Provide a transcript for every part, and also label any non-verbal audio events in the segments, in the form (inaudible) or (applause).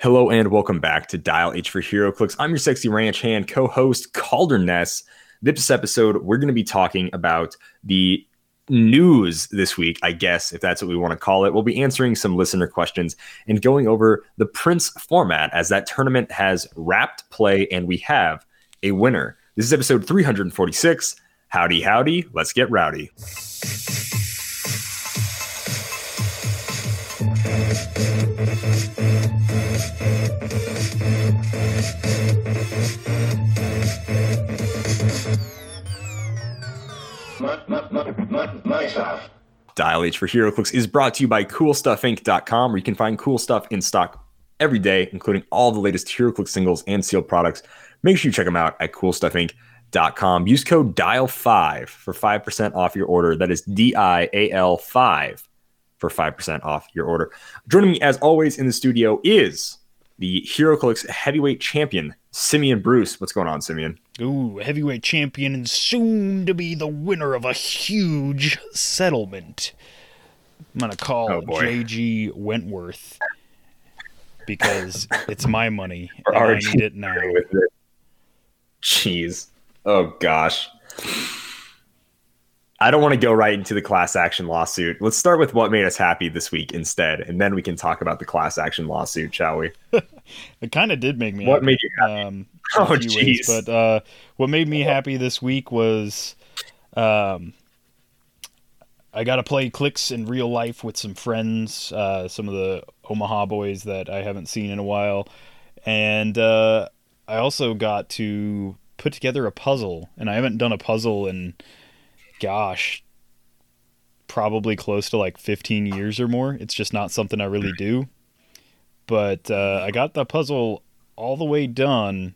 Hello and welcome back to Dial H for HeroClix. I'm your sexy ranch hand co-host Calder Ness. This episode, we're going to be talking about the news this week, I guess, if that's what we want to call it. We'll be answering some listener questions and going over the Prince format as that tournament has wrapped play and we have a winner. This is episode 346. Howdy, howdy. Let's get rowdy. Dial H for HeroClix is brought to you by CoolStuffInc.com, where you can find cool stuff in stock every day, including all the latest HeroClix singles and sealed products. Make sure you check them out at CoolStuffInc.com. Use code DIAL5 for 5% off your order. That is D I A L 5 for 5% off your order. Joining me, as always, in the studio is the HeroClix heavyweight champion, Simeon Bruce. What's going on, Simeon? Ooh, heavyweight champion and soon to be the winner of a huge settlement. I'm gonna call Oh. JG Wentworth because (laughs) it's my money and I need it now. Jeez. Oh gosh. I don't want to go right into the class action lawsuit. Let's start with what made us happy this week instead, and then we can talk about the class action lawsuit, shall we? (laughs) It kind of did make me. What happy, made you happy? Um, (laughs) Oh, jeez. But uh, what made me happy this week was, um, I got to play clicks in real life with some friends, uh, some of the Omaha boys that I haven't seen in a while, and uh, I also got to put together a puzzle, and I haven't done a puzzle in, gosh, probably close to like 15 years or more. It's just not something I really do. But uh, I got the puzzle all the way done,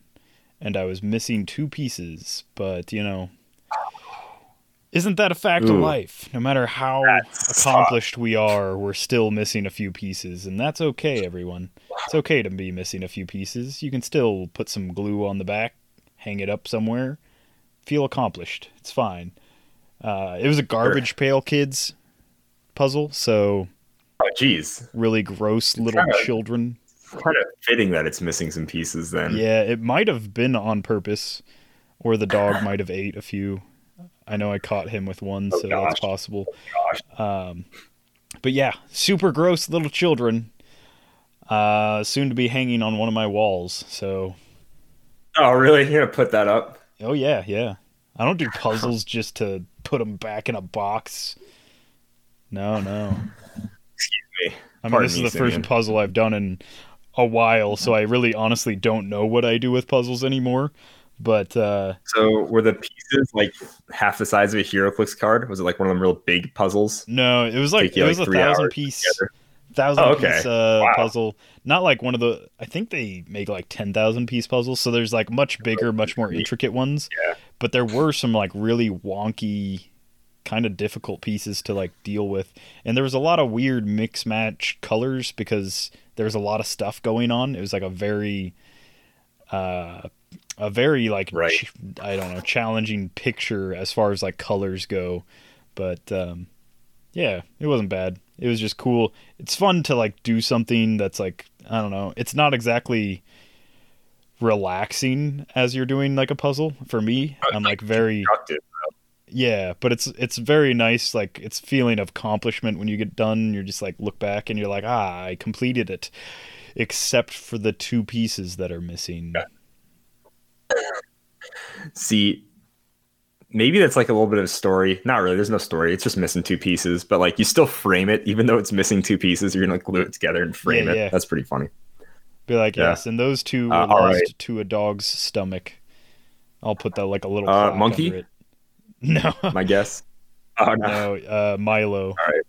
and I was missing two pieces. But you know, isn't that a fact of life? No matter how That sucks. accomplished we are, we're still missing a few pieces, and that's okay, everyone. It's okay to be missing a few pieces. You can still put some glue on the back, hang it up somewhere, feel accomplished. It's fine. Uh, it was a garbage pail kids puzzle, so Oh jeez. really gross little kinda- children. Kind of fitting that it's missing some pieces then. Yeah, it might have been on purpose, or the dog might have ate a few. I know I caught him with one, Oh, so gosh. that's possible. Gosh. Um, but yeah, super gross little children. Uh, soon to be hanging on one of my walls. So, Oh really? You're gonna put that up? oh yeah, yeah. I don't do puzzles just to put them back in a box. No, no. Excuse me. I mean, Pardon this is me, the first puzzle I've done in a while, so I really honestly don't know what I do with puzzles anymore. But uh, So were the pieces like half the size of a HeroClix card? Was it like one of them real big puzzles? no, it was like Take you, it was like, a three thousand hours piece, together? Thousand Oh, okay. piece uh, Wow. puzzle. Not like one of the. I think they make like ten thousand piece puzzles. So there's like much bigger, much more intricate ones. Yeah. But there were some like really wonky, kind of difficult pieces to like deal with, and there was a lot of weird mix match colors because there was a lot of stuff going on. It was like a very, uh, a very like Right. ch- I don't know challenging picture as far as like colors go, but um, yeah, it wasn't bad. It was just cool. It's fun to like do something that's like I don't know. It's not exactly relaxing as you're doing like a puzzle for me. I'm like very yeah, but it's it's very nice. Like it's feeling of accomplishment when you get done. You're just like look back and you're like, ah, I completed it, except for the two pieces that are missing. See, maybe that's like a little bit of a story. Not really. There's no story. It's just missing two pieces, but like you still frame it, even though it's missing two pieces. You're gonna glue it together and frame Yeah, it. yeah. That's pretty funny. Be like, Yeah. yes, and those two were Uh, lost right. to a dog's stomach. I'll put that like a little Uh, monkey? (laughs) No, My guess. Oh no. no, uh, Milo. All right.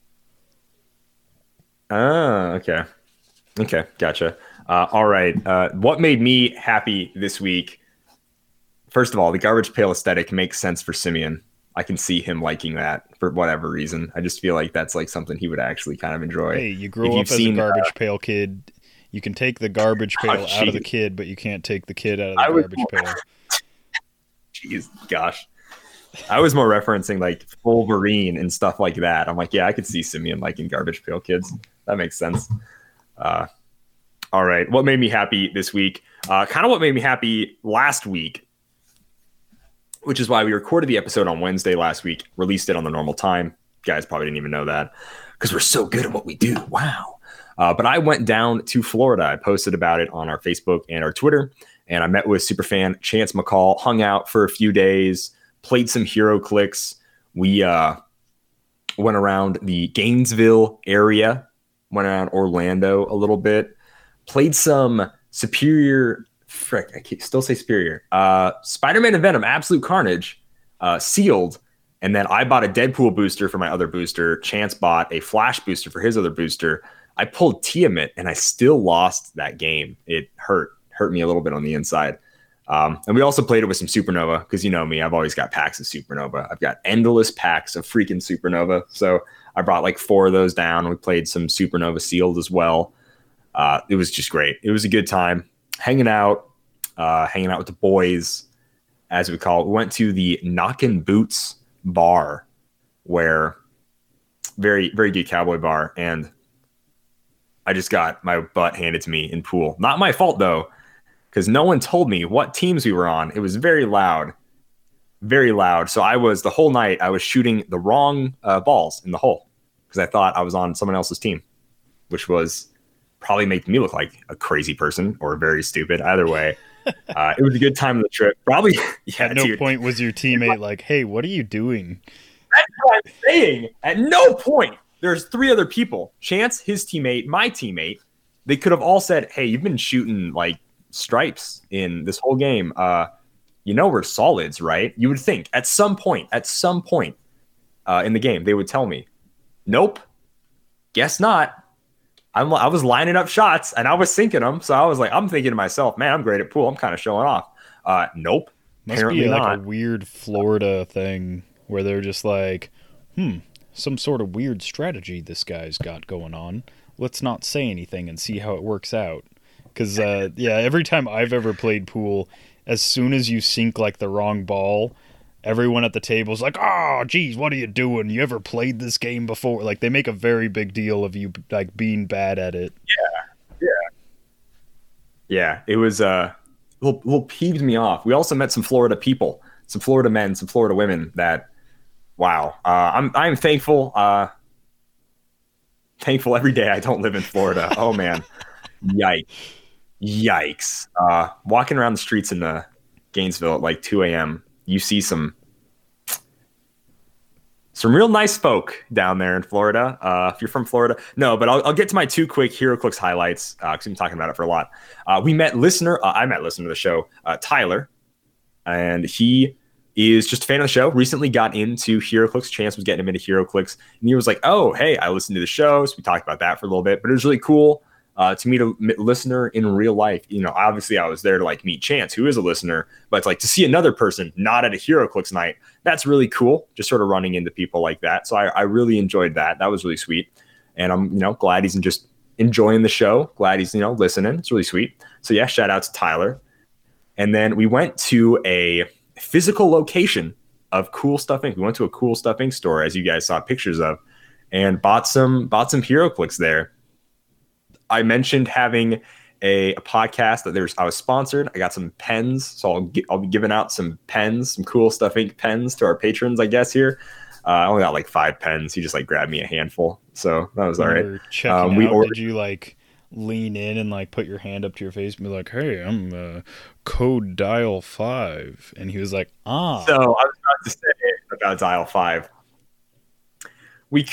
Ah, okay. Okay, gotcha. Uh, all right. Uh, what made me happy this week? First of all, the garbage pail aesthetic makes sense for Simeon. I can see him liking that for whatever reason. I just feel like that's like something he would actually kind of enjoy. Hey, you If grow up as seen, a uh, garbage pail kid. You can take the garbage (laughs) Oh, pail out of the kid, but you can't take the kid out of the I garbage more- pail. (laughs) Jeez, gosh. I was more referencing like Wolverine and stuff like that. I'm like, yeah, I could see Simeon liking garbage pail kids. That makes sense. Uh, All right. What made me happy this week? Uh, kind of what made me happy last week, which is why we recorded the episode on Wednesday last week, released it on the normal time. You guys probably didn't even know that because we're so good at what we do. Wow. Uh, but I went down to Florida. I posted about it on our Facebook and our Twitter, and I met with superfan Chance McCall, hung out for a few days, played some HeroClix. We uh, went around the Gainesville area, went around Orlando a little bit, played some Superior. Frick, I can still say Superior. Uh, Spider-Man and Venom, Absolute Carnage, uh, sealed, and then I bought a Deadpool booster for my other booster. Chance bought a Flash booster for his other booster. I pulled Tiamat, and I still lost that game. It hurt hurt me a little bit on the inside. Um, and we also played it with some Supernova because you know me, I've always got packs of Supernova. I've got endless packs of freaking Supernova. So I brought like four of those down. We played some Supernova sealed as well. Uh, it was just great. It was a good time hanging out, uh, hanging out with the boys, as we call it. We went to the Knockin' Boots bar, where very very good cowboy bar, and I just got my butt handed to me in pool. Not my fault though because no one told me what teams we were on. It was very loud, very loud. So I was the whole night I was shooting the wrong uh, balls in the hole because I thought I was on someone else's team, which was probably make me look like a crazy person or very stupid. Either way, uh, it was a good time of the trip. Probably (laughs) yeah, at no dude. point was your teammate like, "Hey, what are you doing?" That's what I'm saying. At no point. There's three other people. Chance, his teammate, my teammate. They could have all said, "Hey, you've been shooting like stripes in this whole game. Uh, you know we're solids, right? You would think at some point, at some point uh, in the game, they would tell me, "Nope, guess not." I'm, I was lining up shots and I was sinking them, so I was like, I'm thinking to myself, "Man, I'm great at pool. I'm kind of showing off." Uh, nope, must apparently be like not. a weird Florida thing where they're just like, "Hmm, some sort of weird strategy this guy's got going on. Let's not say anything and see how it works out." Because uh, yeah, every time I've ever played pool, as soon as you sink like the wrong ball, everyone at the table is like, "Oh, geez, what are you doing? You ever played this game before?" Like they make a very big deal of you like being bad at it. Yeah, yeah, yeah. It was uh, a little, little peeved me off. We also met some Florida people, some Florida men, some Florida women. That wow, uh, I'm I'm thankful. Uh, thankful every day I don't live in Florida. (laughs) Oh man, yikes. Yikes! Uh, walking around the streets in the uh, Gainesville at like 2 a.m., you see some some real nice folk down there in Florida. Uh, if you're from Florida, no, but I'll, I'll get to my two quick HeroClix highlights because uh, been talking about it for a lot. Uh, we met listener, uh, I met listener of the show, uh, Tyler, and he is just a fan of the show. Recently got into HeroClix. Chance was getting him into HeroClix, and he was like, "Oh, hey, I listened to the show." So we talked about that for a little bit, but it was really cool uh, to meet a listener in real life. You know, obviously I was there to like meet Chance, who is a listener, but it's like to see another person not at a HeroClix night, that's really cool. Just sort of running into people like that. So I, I really enjoyed that. That was really sweet. And I'm, you know, glad he's just enjoying the show. Glad he's, you know, listening. It's really sweet. So yeah, shout out to Tyler. And then we went to a physical location of Cool Stuff Inc. We went to a Cool Stuff Inc. store, as you guys saw pictures of, and bought some bought some HeroClix there I mentioned having a, a, podcast that there's I was sponsored. I got some pens, so I'll get, I'll be giving out some pens, some Cool Stuff Inc pens to our patrons, I guess here. Uh, I only got like five pens. He just like grabbed me a handful, so that was all right. Um, we ordered. Did you like lean in and like put your hand up to your face and be like, "Hey, I'm uh, code dial five. and he was like, "Ah." So I was about to say about dial five. We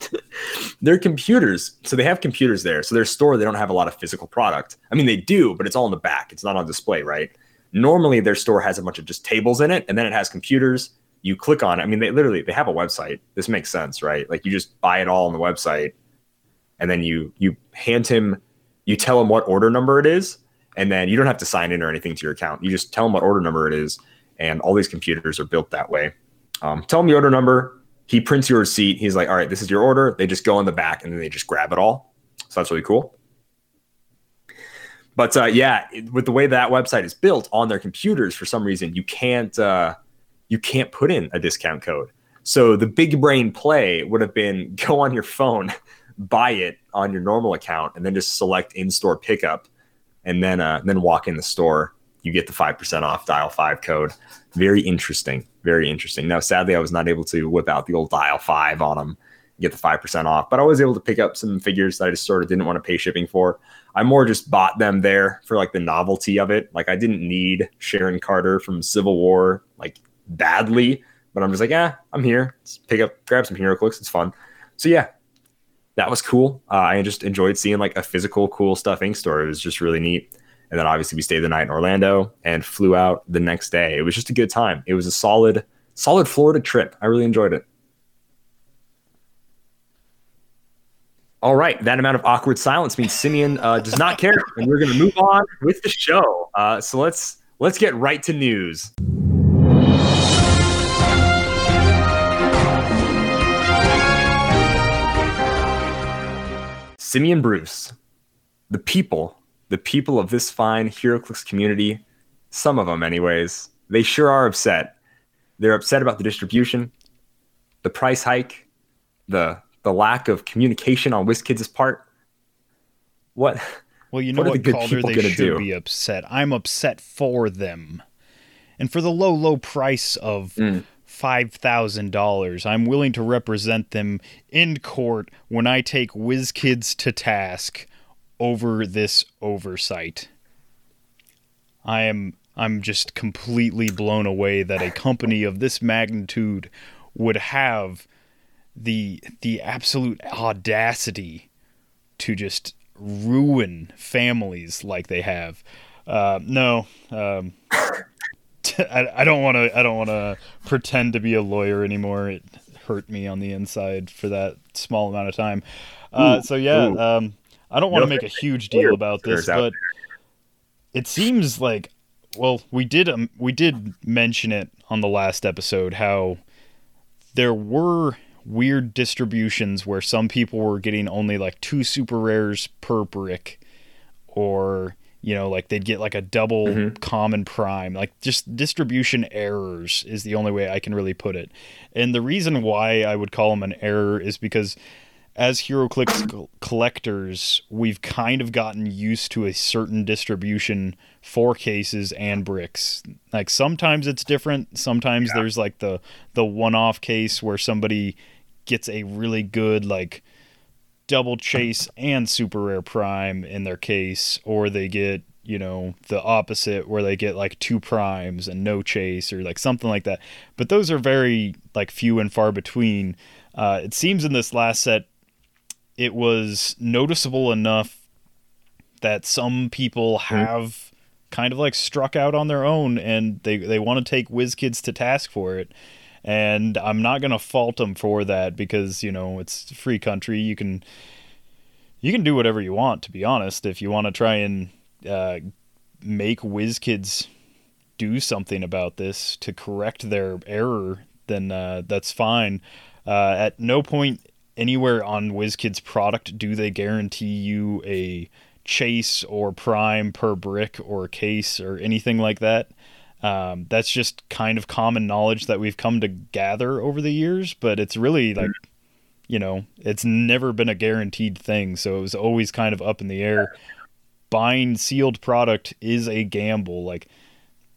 (laughs) They're computers. So they have computers there. So their store, they don't have a lot of physical product. I mean, they do, but it's all in the back. It's not on display, right? Normally their store has a bunch of just tables in it and then it has computers. You click on it. I mean, they literally they have a website. This makes sense, right? Like you just buy it all on the website and then you you hand him you tell him what order number it is and then you don't have to sign in or anything to your account. You just tell him what order number it is and all these computers are built that way. Um, tell him the order number, he prints your receipt. He's like, all right, this is your order. They just go in the back and then they just grab it all. So that's really cool. But uh, yeah, with the way that website is built on their computers, for some reason you can't uh, you can't put in a discount code. So the big brain play would have been (laughs) go on your phone, buy it on your normal account and then just select in-store pickup and then uh then walk in the store you get the 5% off dial 5 code. Very interesting very interesting. Now sadly i was not able to whip out the old dial 5 on them get the 5% off but i was able to pick up some figures that i just sort of didn't want to pay shipping for. I more just bought them there for like the novelty of it. Like i didn't need sharon carter from civil war like badly but i'm just like yeah i'm here. Let's pick up grab some HeroClix it's fun. So yeah that was cool. Uh, I just enjoyed seeing like a physical Cool Stuff Inc store. It was just really neat. And then obviously we stayed the night in Orlando and flew out the next day. It was just a good time. It was a solid, solid Florida trip. I really enjoyed it. All right, that amount of awkward silence means Simeon uh, does not care, and we're going to move on with the show. Uh, so let's let's get right to news. Simeon Bruce, the people, the people of this fine HeroClix community, some of them, anyways, they sure are upset. They're upset about the distribution, the price hike, the the lack of communication on WizKids' part. What? Well, you (laughs) know what, what Calder they should do? be upset. I'm upset for them, and for the low, low price of mm. $5,000. I'm willing to represent them in court when I take WizKids to task over this oversight. I am I'm just completely blown away that a company of this magnitude would have the the absolute audacity to just ruin families like they have. Uh, no, um, (laughs) I, don't want to. I don't want to pretend to be a lawyer anymore. It hurt me on the inside for that small amount of time. Uh, so yeah, um, I don't want to make a huge deal about this, but it seems like well, we did um, we did mention it on the last episode how there were weird distributions where some people were getting only like two super rares per brick or you know like they'd get like a double mm-hmm. common prime. Like just distribution errors is the only way i can really put it. And the reason why i would call them an error is because as HeroClix collectors we've kind of gotten used to a certain distribution for cases and bricks like sometimes it's different sometimes yeah. there's like the the one-off case where somebody gets a really good like double chase (laughs) and super rare prime in their case, or they get you know the opposite where they get like two primes and no chase or like something like that. But those are very like few and far between. Uh, it seems in this last set, it was noticeable enough that some people mm-hmm. have kind of like struck out on their own and they they want to take WizKids to task for it and I'm not gonna fault them for that because you know it's free country. You can you can do whatever you want. To be honest, if you want to try and uh, make WizKids do something about this to correct their error, then uh, that's fine. Uh, at no point anywhere on WizKids product do they guarantee you a chase or prime per brick or case or anything like that. Um, that's just kind of common knowledge that we've come to gather over the years, but it's really like, you know, it's never been a guaranteed thing. So it was always kind of up in the air. Buying sealed product is a gamble. Like,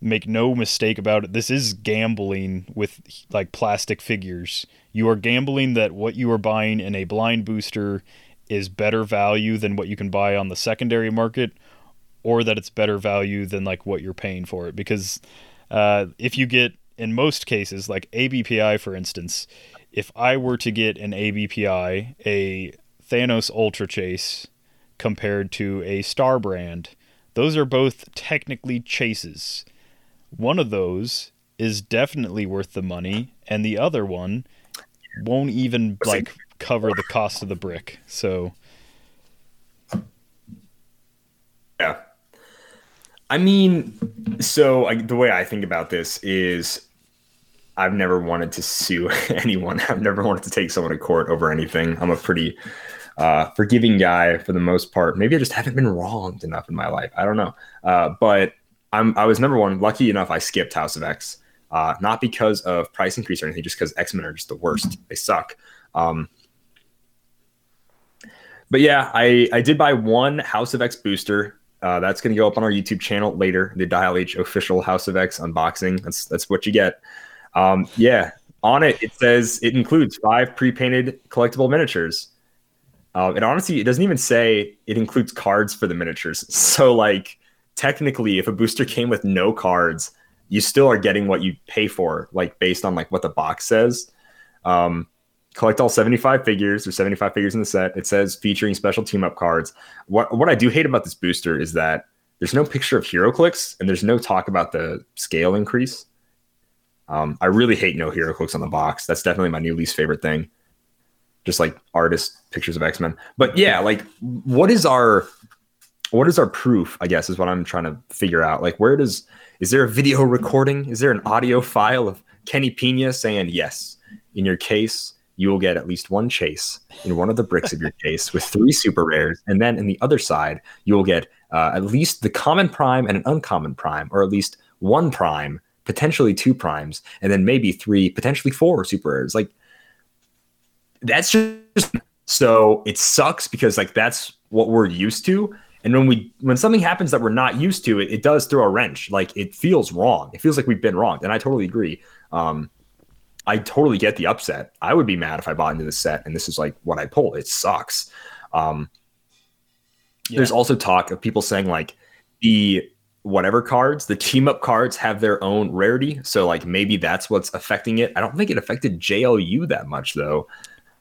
make no mistake about it. This is gambling with like plastic figures. You are gambling that what you are buying in a blind booster is better value than what you can buy on the secondary market or that it's better value than like what you're paying for it. Because uh, if you get in most cases like abpi for instance if i were to get an abpi a thanos ultra chase compared to a star brand those are both technically chases. One of those is definitely worth the money and the other one won't even like cover the cost of the brick so yeah I mean, so I, the way I think about this is I've never wanted to sue (laughs) anyone. I've never wanted to take someone to court over anything. I'm a pretty uh, forgiving guy for the most part. Maybe I just haven't been wronged enough in my life. I don't know. Uh, but I'm, I was number one. Lucky enough, I skipped House of X. Uh, not because of price increase or anything, just because X Men are just the worst. They suck. Um, but yeah, I I did buy one House of X booster. Uh, that's going to go up on our YouTube channel later. The Dial H official House of X unboxing. That's that's what you get. Um, yeah, on it it says it includes five pre-painted collectible miniatures. Uh, and honestly, it doesn't even say it includes cards for the miniatures. (laughs) So like technically, if a booster came with no cards, you still are getting what you pay for, like based on like what the box says. Um, collect all 75 figures or 75 figures in the set. It says featuring special team up cards. What what I do hate about this booster is that there's no picture of HeroClix and there's no talk about the scale increase. Um, I really hate no HeroClix on the box. That's definitely my new least favorite thing just like artist pictures of X-Men. But yeah, like what is our what is our proof, I guess is what I'm trying to figure out. Like where does is there a video recording? Is there an audio file of Kenny Pina saying yes, in your case you will get at least one chase in one of the bricks of your (laughs) case with three super rares. And then in the other side, you will get uh, at least the common prime and an uncommon prime, or at least one prime, potentially two primes, and then maybe three, potentially four super rares. Like that's just so it sucks because like that's what we're used to. And when we when something happens that we're not used to, it, it does throw a wrench. Like it feels wrong. It feels like we've been wronged. And I totally agree. Um, I totally get the upset. I would be mad if I bought into the set and this is like what I pulled. It sucks. Um, yeah. There's also talk of people saying like the whatever cards, the team up cards have their own rarity. So like maybe that's what's affecting it. I don't think it affected JLU that much though.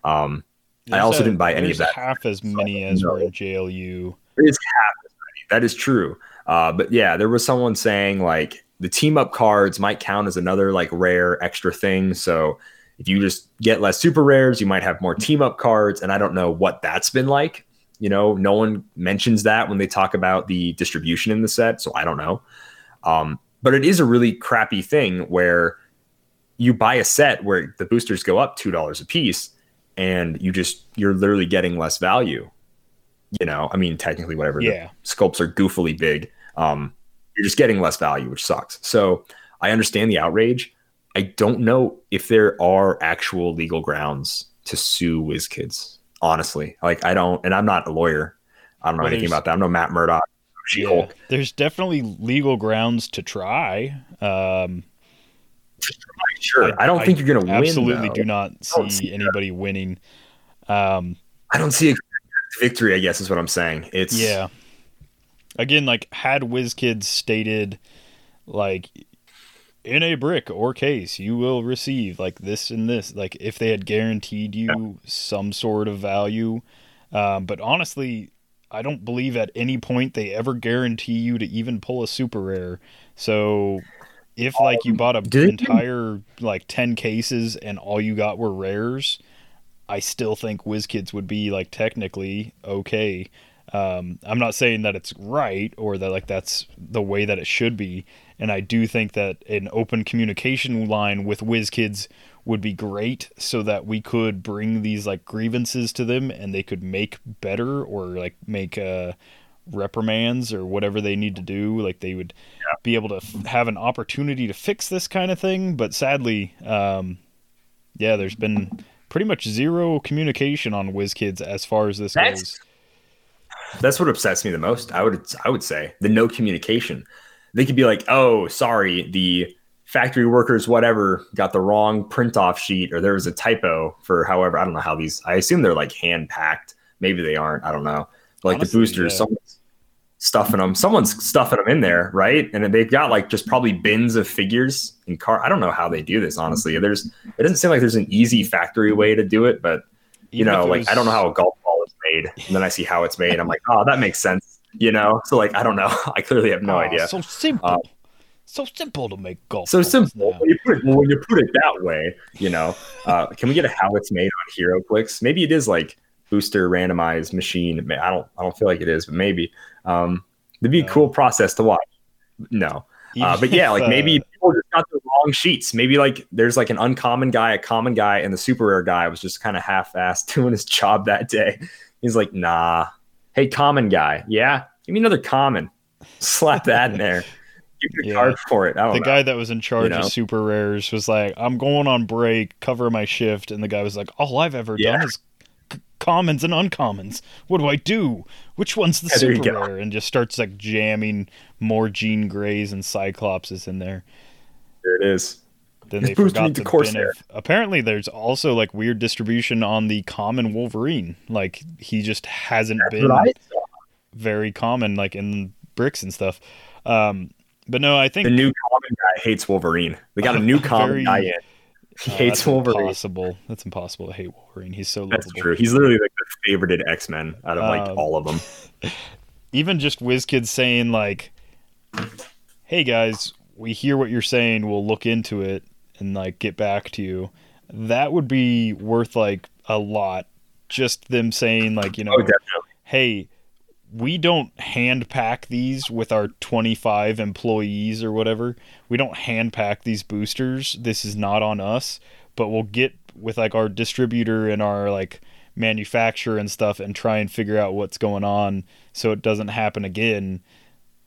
Um, I also a, didn't buy any of that. Half as many as were in JLU. Is half as many. That is true. Uh, but yeah, there was someone saying like the team up cards might count as another like rare extra thing. So if you just get less super rares, you might have more team up cards. And I don't know what that's been like. You know, no one mentions that when they talk about the distribution in the set. So I don't know. Um, but it is a really crappy thing where you buy a set where the boosters go up $2 a piece and you just you're literally getting less value. You know, I mean, technically, whatever. Yeah. sculpts are goofily big. Um, you're just getting less value, which sucks. So I understand the outrage. I don't know if there are actual legal grounds to sue WizKids. Honestly, like I don't, and I'm not a lawyer. I don't know well, anything about that. I'm no Matt Murdock. Yeah, there's definitely legal grounds to try. Um, sure. I, I don't I think you're going to win. Absolutely, do not see, see anybody that. winning. Um, I don't see a victory. I guess is what I'm saying. It's yeah. Again, like had WizKids stated, like in a brick or case, you will receive like this and this. Like if they had guaranteed you yeah. some sort of value, um, but honestly, I don't believe at any point they ever guarantee you to even pull a super rare. So if like you um, bought a entire like 10 cases and all you got were rares i still think WizKids would be like technically okay. Um, i'm not saying that it's right or that like that's the way that it should be. And i do think that an open communication line with WizKids would be great so that we could bring these like grievances to them and they could make better or like make uh reprimands or whatever they need to do. Like they would yeah. be able to f- have an opportunity to fix this kind of thing. But sadly um, yeah there's been pretty much zero communication on WizKids as far as this that's, goes. That's what upsets me the most i would i would say. The no communication. They could be like oh sorry the factory workers whatever got the wrong print off sheet or there was a typo for however i don't know how these i assume they're like hand packed maybe they aren't i don't know. Like Honestly, the boosters, yeah. someone's stuffing them. Someone's stuffing them in there, right? And they've got like just probably bins of figures and car. I don't know how they do this. Honestly, there's it doesn't seem like there's an easy factory way to do it, but you Even know, like was... I don't know how a golf ball is made, and then I see how it's made. I'm like, oh, that makes sense. You know, so like I don't know. (laughs) I clearly have no oh, idea. So simple. Uh, so simple to make golf. So simple. When you, put it, when you put it that way, you know, uh, can we get a how it's made on HeroClix? Maybe it is like booster randomized machine. I don't I don't feel like it is, but maybe. Um, it'd be a cool process to watch. No. Uh, but yeah, like maybe people just got the wrong sheets. Maybe like there's like an uncommon guy, a common guy, and the super rare guy was just kind of half-assed (laughs) doing his job that day. He's like, nah. Hey, common guy, yeah, give me another common. Slap that in there. (laughs) Give me a yeah. card for it. the know. guy that was in charge you know? of super rares was like, I'm going on break, cover my shift, and the guy was like, all I've ever yeah. done is commons and uncommons. What do I do? Which one's the Yeah, super rare? And just starts like jamming more Jean Greys and Cyclopses in there. There it is. Then they forgot the Corsair. of. Apparently, there's also like weird distribution on the common Wolverine. Like he just hasn't That's been what I saw. very common, like in bricks and stuff. Um, but no, I think The new common guy hates Wolverine. They got a (laughs) new common Very- guy in. He uh, hates that's Wolverine. impossible. That's impossible to hate Wolverine. He's so That's lovable. true. He's literally like the favorited X Men out of like Um, all of them. (laughs) even just WizKids saying like, "Hey guys, we hear what you're saying. We'll look into it and like get back to you." That would be worth like a lot. Just them saying like, you know, Oh, "Hey, we don't hand pack these with our 25 employees or whatever. We don't hand pack these boosters. This is not on us, but we'll get with like our distributor and our like manufacturer and stuff and try and figure out what's going on so it doesn't happen again.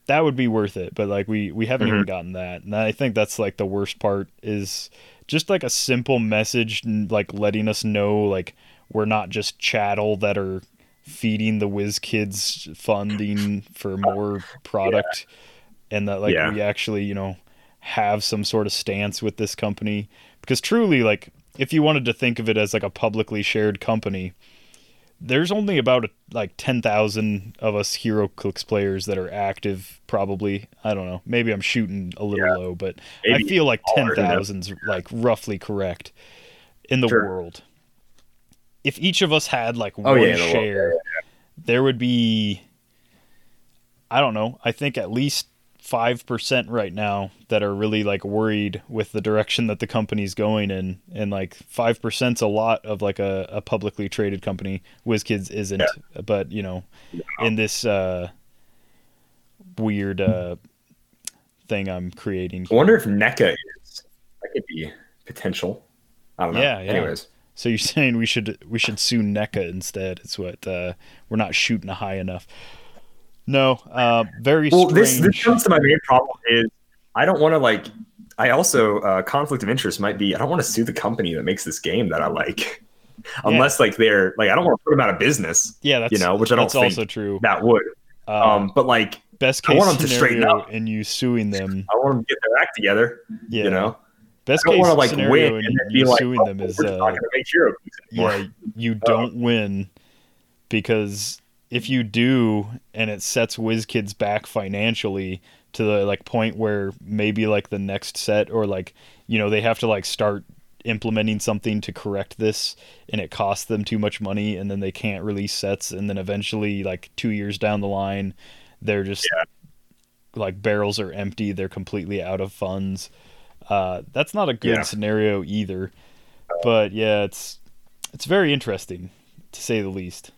That would be worth it, but like we we haven't even mm-hmm. gotten that. And I think that's like the worst part is just like a simple message like letting us know like we're not just chattel that are feeding the WizKids funding for more (laughs) product and that like Yeah. we actually you know have some sort of stance with this company because truly like if you wanted to think of it as like a publicly shared company there's only about like 10,000 of us HeroClix players that are active probably i don't know maybe i'm shooting a little Yeah. low but Maybe i feel like smaller than that. 10,000's like roughly correct in the Sure. world if each of us had like Oh, one yeah, in the world. share there would be i don't know i think at least 5% right now that are really like worried with the direction that the company's going in and like 5%'s a lot of like a, a publicly traded company WizKids isn't but you know in this uh weird uh thing I'm creating I wonder if NECA is. That could be potential. I don't know. Yeah, yeah. Anyways, So you're (laughs) saying we should we should sue NECA instead? It's what uh, we're not shooting high enough. No, uh, very well, strange. this this comes to my main problem is I don't want to like. I also uh, conflict of interest might be I don't want to sue the company that makes this game that I like, unless like they're like I don't want to put them out of business. yeah, that's you know, which I don't that's think also true. That would. Um, Um, but like best case I want 'em to straighten scenario, up. and you suing them. I want them to get their act together. Yeah, You know, best I don't case want to like scenario win and and then be like, suing oh, them is uh, not going to make yeah, you (laughs) don't win because if you do and it sets WizKids back financially to the like point where maybe like the next set or like you know they have to like start implementing something to correct this and it costs them too much money and then they can't release sets and then eventually like 2 years down the line they're just like barrels are empty they're completely out of funds. Uh, that's not a good Yeah. scenario either. But yeah it's it's very interesting to say the least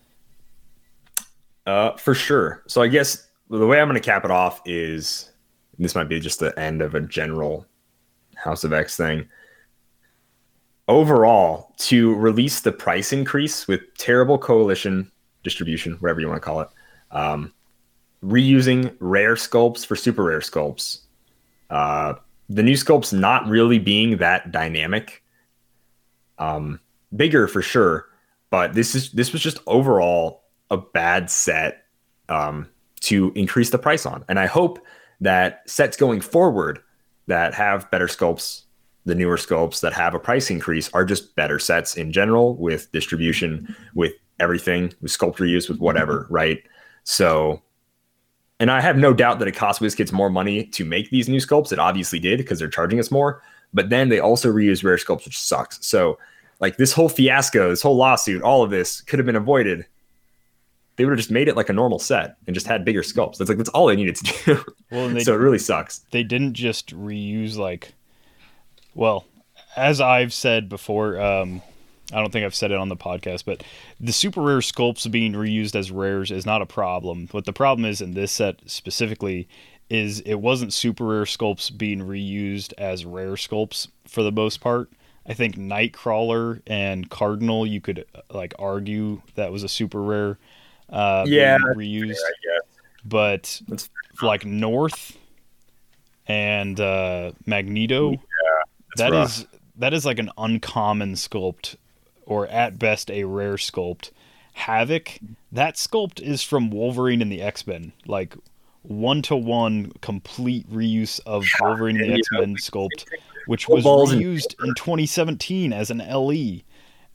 Uh, for sure. So I guess the way I'm going to cap it off is this might be just the end of a general House of X thing. Overall, to release the price increase with terrible coalition distribution, whatever you want to call it, um, reusing rare sculpts for super rare sculpts, uh, the new sculpts not really being that dynamic, um, bigger for sure, but this is this was just overall a bad set um, to increase the price on. And I hope that sets going forward that have better sculpts, the newer sculpts that have a price increase are just better sets in general with distribution, with everything, with sculpture use, with whatever, (laughs) right? So, and I have no doubt that it cost WizKids more money to make these new sculpts. It obviously did because they're charging us more. But then they also reuse rare sculpts, which sucks. So, like this whole fiasco, this whole lawsuit, all of this could have been avoided they would have just made it like a normal set and just had bigger sculpts. That's like that's all they needed to do. well they, (laughs) so it really sucks. they didn't just reuse like well as i've said before um i don't think i've said it on the podcast but the super rare sculpts being reused as rares is not a problem what the problem is in this set specifically is it wasn't super rare sculpts being reused as rare sculpts for the most part i think nightcrawler and cardinal you could uh, like argue that was a super rare uh Yeah, reused but like North and uh, Magneto, that rough. is that is like an uncommon sculpt, or at best a rare sculpt. Havoc, that sculpt is from Wolverine and the X Men. Like one to one complete reuse of Wolverine and the X Men sculpt, which was reused in 2017 as an LE.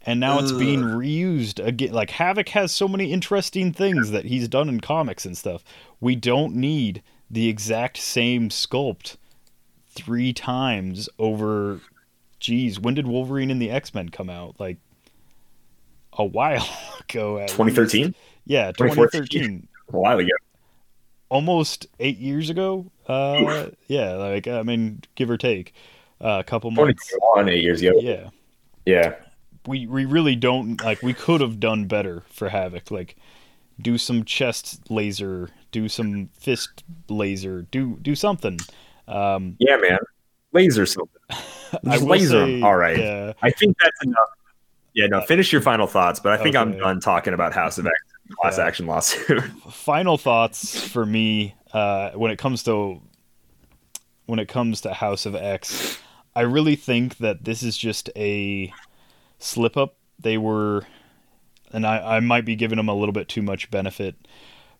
And now it's being reused again. Like Havoc has so many interesting things that he's done in comics and stuff. We don't need the exact same sculpt three times over. Geez, when did Wolverine and the X Men come out? Like a while (laughs) ago. 2013. Yeah, 2013. A while ago. Almost eight years ago. Uh, yeah, like I mean, give or take uh, a couple months. On eight years ago. Yeah. Yeah. We we really don't like. We could have done better for Havoc. Like, do some chest laser, do some fist laser, do do something. Um, yeah, man, laser something. (laughs) Just laser. Say, All right. Yeah. I think that's enough. Yeah, no. Finish your final thoughts, but I think okay. I'm done talking about House of X class yeah. action lawsuit. (laughs) final thoughts for me uh, when it comes to when it comes to House of X. I really think that this is just a slip up. They were, and I, I might be giving them a little bit too much benefit,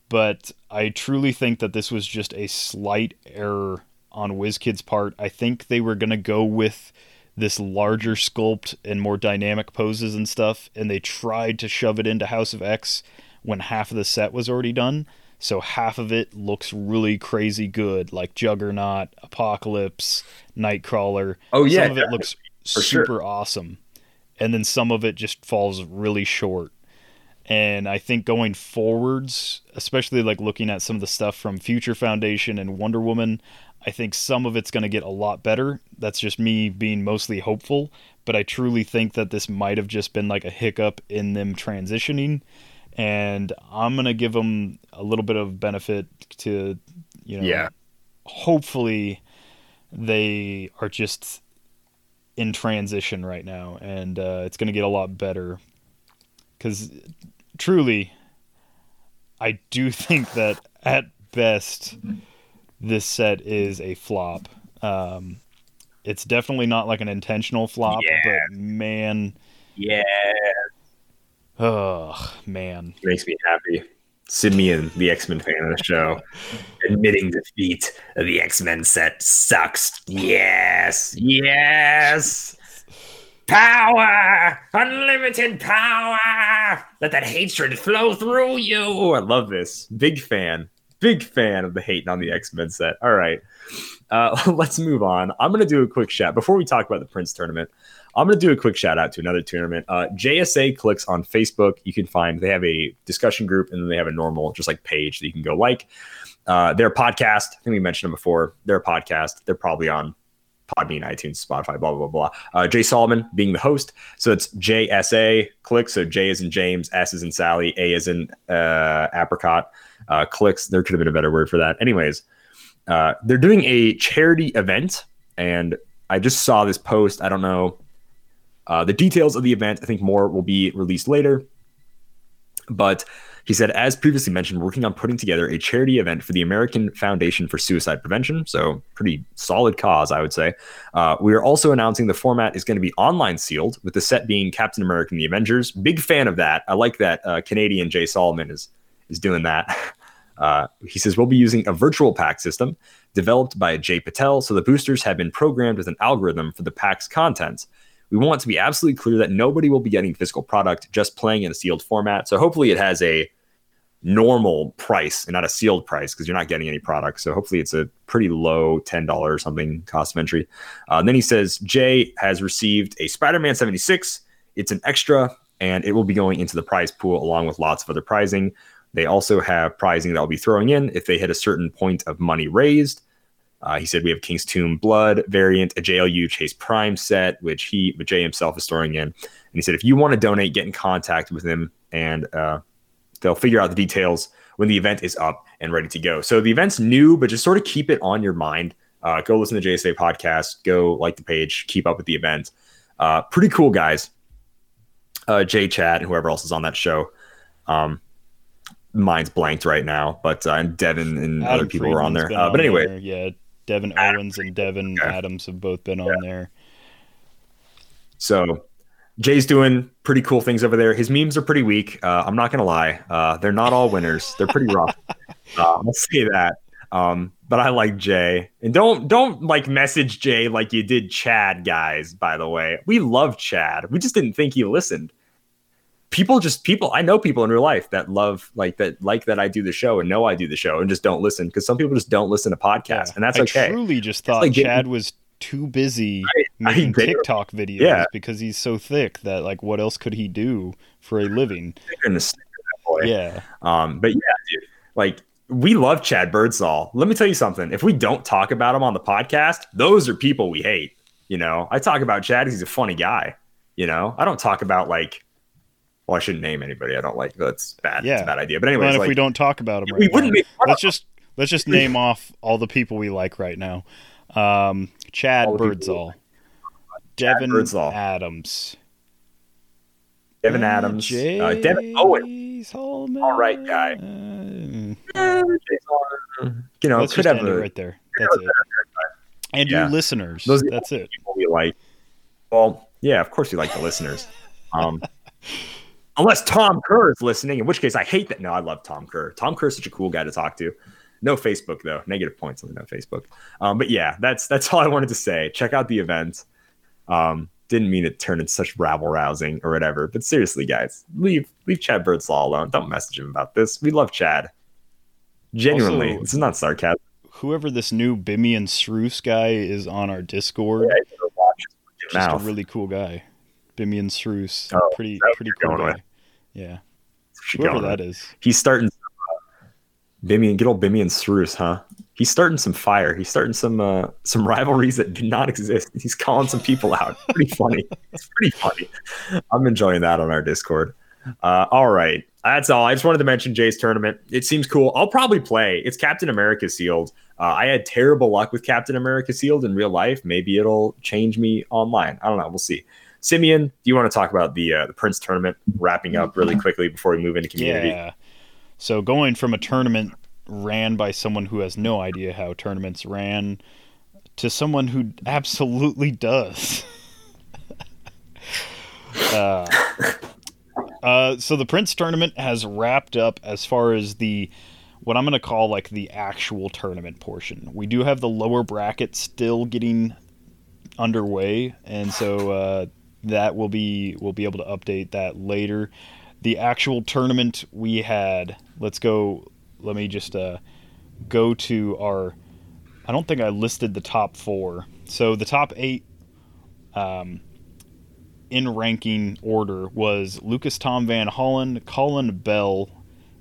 but I truly think that this was just a slight error on WizKid's part. I think they were going to go with this larger sculpt and more dynamic poses and stuff, and they tried to shove it into House of X when half of the set was already done. So half of it looks really crazy good, like Juggernaut, Apocalypse, Nightcrawler. Oh yeah, some of it looks super sure. awesome and then some of it just falls really short. And I think going forwards, especially like looking at some of the stuff from Future Foundation and Wonder Woman, I think some of it's going to get a lot better. That's just me being mostly hopeful, but I truly think that this might have just been like a hiccup in them transitioning. And I'm going to give them a little bit of benefit to, you know, yeah. hopefully they are just in transition right now, and uh, it's going to get a lot better. Because truly, I do (laughs) think that at best, this set is a flop. Um, it's definitely not like an intentional flop, yeah. but man, yeah. Oh man, makes me happy. Simeon, the X Men fan of the show, admitting defeat of the X Men set sucks. Yes, yes. Power, unlimited power. Let that hatred flow through you. I love this. Big fan. Big fan of the hate on the X Men set. All right. Uh, (laughs) let's move on. I'm to do a quick chat before we talk about the Prince tournament. I'm going to do a quick shout out to another tournament. Uh, JSA Clicks on Facebook. You can find they have a discussion group and then they have a normal just like page that you can go like. Uh, their podcast. I think we mentioned them before. Their podcast. They're probably on Podbean, iTunes, Spotify, blah blah blah blah. Uh, Jay Solomon being the host. So it's JSA Clicks. So J is in James, S is in Sally, A is in uh, Apricot. Uh, clicks. There could have been a better word for that. Anyways, uh, they're doing a charity event, and I just saw this post. I don't know uh, the details of the event, I think more will be released later. But he said, as previously mentioned, working on putting together a charity event for the American Foundation for Suicide Prevention. So, pretty solid cause, I would say. Uh, we are also announcing the format is going to be online sealed, with the set being Captain America and the Avengers. Big fan of that. I like that uh, Canadian Jay Solomon is is doing that. (laughs) Uh, he says we'll be using a virtual pack system developed by Jay Patel. So the boosters have been programmed with an algorithm for the pack's content. We want to be absolutely clear that nobody will be getting physical product, just playing in a sealed format. So hopefully it has a normal price and not a sealed price because you're not getting any product. So hopefully it's a pretty low $10 or something cost of entry. Uh, then he says Jay has received a Spider Man 76. It's an extra and it will be going into the prize pool along with lots of other prizing. They also have prizing that I'll be throwing in if they hit a certain point of money raised. Uh, he said we have King's Tomb Blood variant, a JLU Chase Prime set, which he, Jay himself is storing in. And he said if you want to donate, get in contact with him, and uh, they'll figure out the details when the event is up and ready to go. So the event's new, but just sort of keep it on your mind. Uh, go listen to the JSA podcast. Go like the page. Keep up with the event. Uh, pretty cool guys. Uh, Jay Chad and whoever else is on that show. Um, mine's blanked right now, but uh, and Devin and Adam other people Friedman's were on there. Uh, but anyway, there. yeah, Devin Owens and Devin okay. Adams have both been on there. So Jay's doing pretty cool things over there. His memes are pretty weak. Uh, I'm not gonna lie. Uh, they're not all winners. They're pretty rough. (laughs) uh, I'll say that. Um, but I like Jay. And don't don't like message Jay like you did Chad, guys. By the way, we love Chad. We just didn't think he listened. People just people. I know people in real life that love like that like that I do the show and know I do the show and just don't listen because some people just don't listen to podcasts yeah, and that's I okay. I truly just thought like Chad getting, was too busy (laughs) I, making I TikTok videos yeah. because he's so thick that like what else could he do for a living? Yeah. Um, but yeah, dude, like we love Chad Birdsall. Let me tell you something. If we don't talk about him on the podcast, those are people we hate. You know, I talk about Chad he's a funny guy. You know, I don't talk about like well, I shouldn't name anybody I don't like. That's bad. Yeah. It's a bad idea. But anyway, if like, we don't talk about them, right we wouldn't now, let's just let's just name off all the people we like right now. Um, Chad Birdsall, Devin Birdsall. Adams, Devin Adams, uh, Devin Owen. All right, guy. Uh, you know, let's could have a, right there. That's it. And yeah. you listeners. Those that's it. People we like. Well, yeah, of course we like the listeners. Um, (laughs) unless Tom Kerr is listening, in which case I hate that. No, I love Tom Kerr. Tom Kerr is such a cool guy to talk to. No Facebook though. Negative points on the no Facebook. Um, but yeah, that's that's all I wanted to say. Check out the event. Um, didn't mean it turned into such rabble rousing or whatever. But seriously, guys, leave leave Chad Birdsall alone. Don't message him about this. We love Chad. Genuinely, also, this is not sarcasm. Whoever this new Bimmy and Sroos guy is on our Discord, yeah, just a really cool guy. Bimmy and oh, pretty pretty cool guy. With. Yeah, whoever that with. is. He's starting Bimmy and get old Bimmy and Sroos, huh? He's starting some fire. He's starting some uh, some rivalries that do not exist. (laughs) He's calling some people out. Pretty funny. It's pretty funny. I'm enjoying that on our Discord. Uh, all right, that's all. I just wanted to mention Jay's tournament. It seems cool. I'll probably play. It's Captain America sealed. Uh, I had terrible luck with Captain America sealed in real life. Maybe it'll change me online. I don't know. We'll see. Simeon, do you want to talk about the uh, the Prince tournament wrapping up really quickly before we move into community? Yeah. So going from a tournament ran by someone who has no idea how tournaments ran to someone who absolutely does. (laughs) uh, uh, so the Prince tournament has wrapped up as far as the what I'm going to call like the actual tournament portion. We do have the lower bracket still getting underway, and so uh, that will be we'll be able to update that later the actual tournament we had. Let's go. Let me just uh, go to our. I don't think I listed the top four. So the top eight um, in ranking order was Lucas Tom Van Hollen, Colin Bell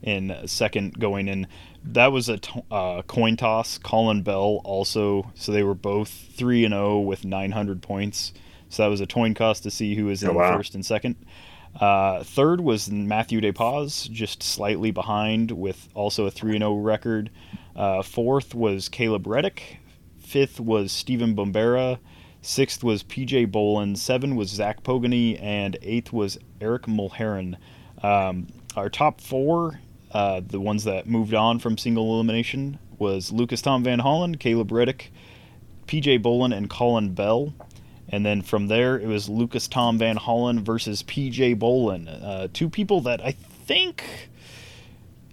in second going in. That was a uh, coin toss. Colin Bell also, so they were both 3 and 0 with 900 points. So that was a coin toss to see who was in oh, wow. first and second. Uh, third was Matthew DePaz, just slightly behind with also a 3 0 record. Uh, fourth was Caleb Reddick. Fifth was Stephen Bombera. Sixth was PJ Bolin. Seven was Zach Pogany. And eighth was Eric Mulheron. Um, our top four, uh, the ones that moved on from single elimination, was Lucas Tom Van Hollen, Caleb Reddick, PJ Bolin, and Colin Bell. And then from there, it was Lucas Tom Van Hollen versus PJ Bolin. Uh, two people that I think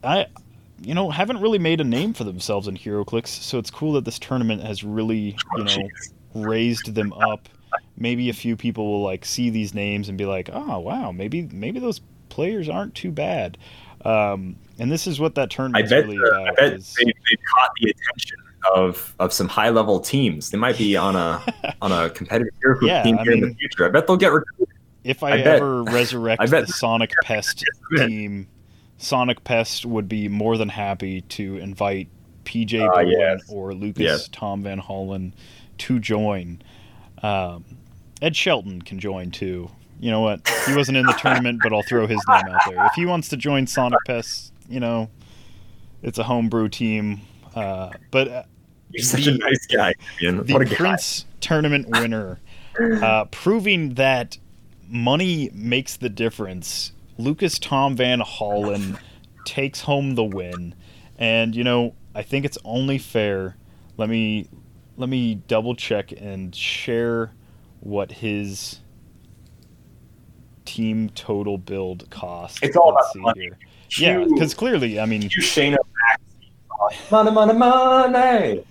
I, you know, haven't really made a name for themselves in HeroClix. So it's cool that this tournament has really, you know, raised them up. Maybe a few people will like see these names and be like, "Oh, wow, maybe maybe those players aren't too bad." Um, and this is what that tournament is really about. I bet is, they, they caught the attention of of some high level teams. They might be on a (laughs) on a competitive yeah, team I here mean, in the future. I bet they'll get recruited. If I, I ever (laughs) bet, resurrect I bet the Sonic Pest (laughs) team, Sonic Pest would be more than happy to invite PJ uh, yes. or Lucas yes. Tom Van Hollen to join. Um, Ed Shelton can join too. You know what? He wasn't in the tournament, but I'll throw his name out there. If he wants to join Sonic Pest, you know, it's a homebrew team. Uh, but uh, you're such the, a nice guy. Man. What the Prince tournament winner, uh, proving that money makes the difference. Lucas Tom Van Hollen takes home the win, and you know I think it's only fair. Let me let me double check and share what his team total build cost? It's all about money. Yeah, because clearly, I mean, Shayna Baszler. Money, money, money.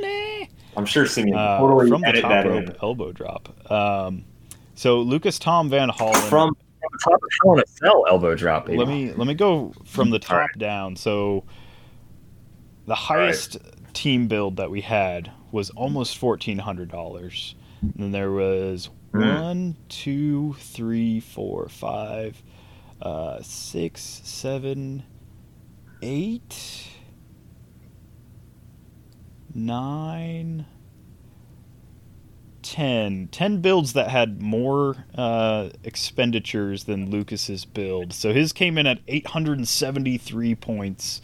Money. I'm sure Simeon uh, totally from the top that rope in. elbow drop. Um, so Lucas Tom Van Hollen. From, from the top of Hell in a Cell elbow drop. Baby. let me let me go from the top right. down. So the highest team build that we had was almost fourteen hundred dollars. Then there was Mm. one, two, three, four, five, uh, six, seven, eight, nine, ten. Ten builds that had more uh, expenditures than Lucas's build. So his came in at 873 points.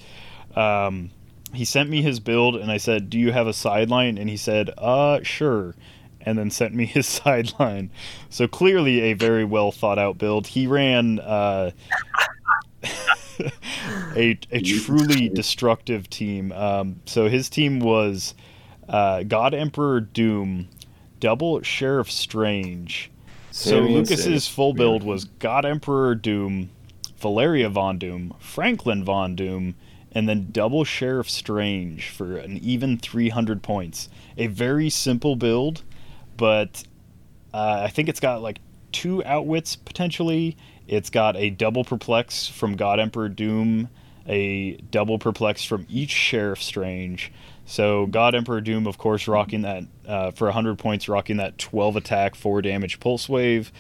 Um, he sent me his build, and I said, "Do you have a sideline?" And he said, "Uh, sure." And then sent me (laughs) his sideline. So clearly, a very well thought out build. He ran uh, (laughs) a a truly destructive team. Um, so his team was uh, God Emperor Doom, double Sheriff Strange. So Lucas's full build was God Emperor Doom, Valeria Von Doom, Franklin Von Doom, and then double Sheriff Strange for an even 300 points. A very simple build, but uh, I think it's got like two outwits potentially. It's got a double perplex from God Emperor Doom, a double perplex from each Sheriff Strange. So God Emperor Doom, of course, rocking that uh, for 100 points, rocking that 12 attack, 4 damage pulse wave.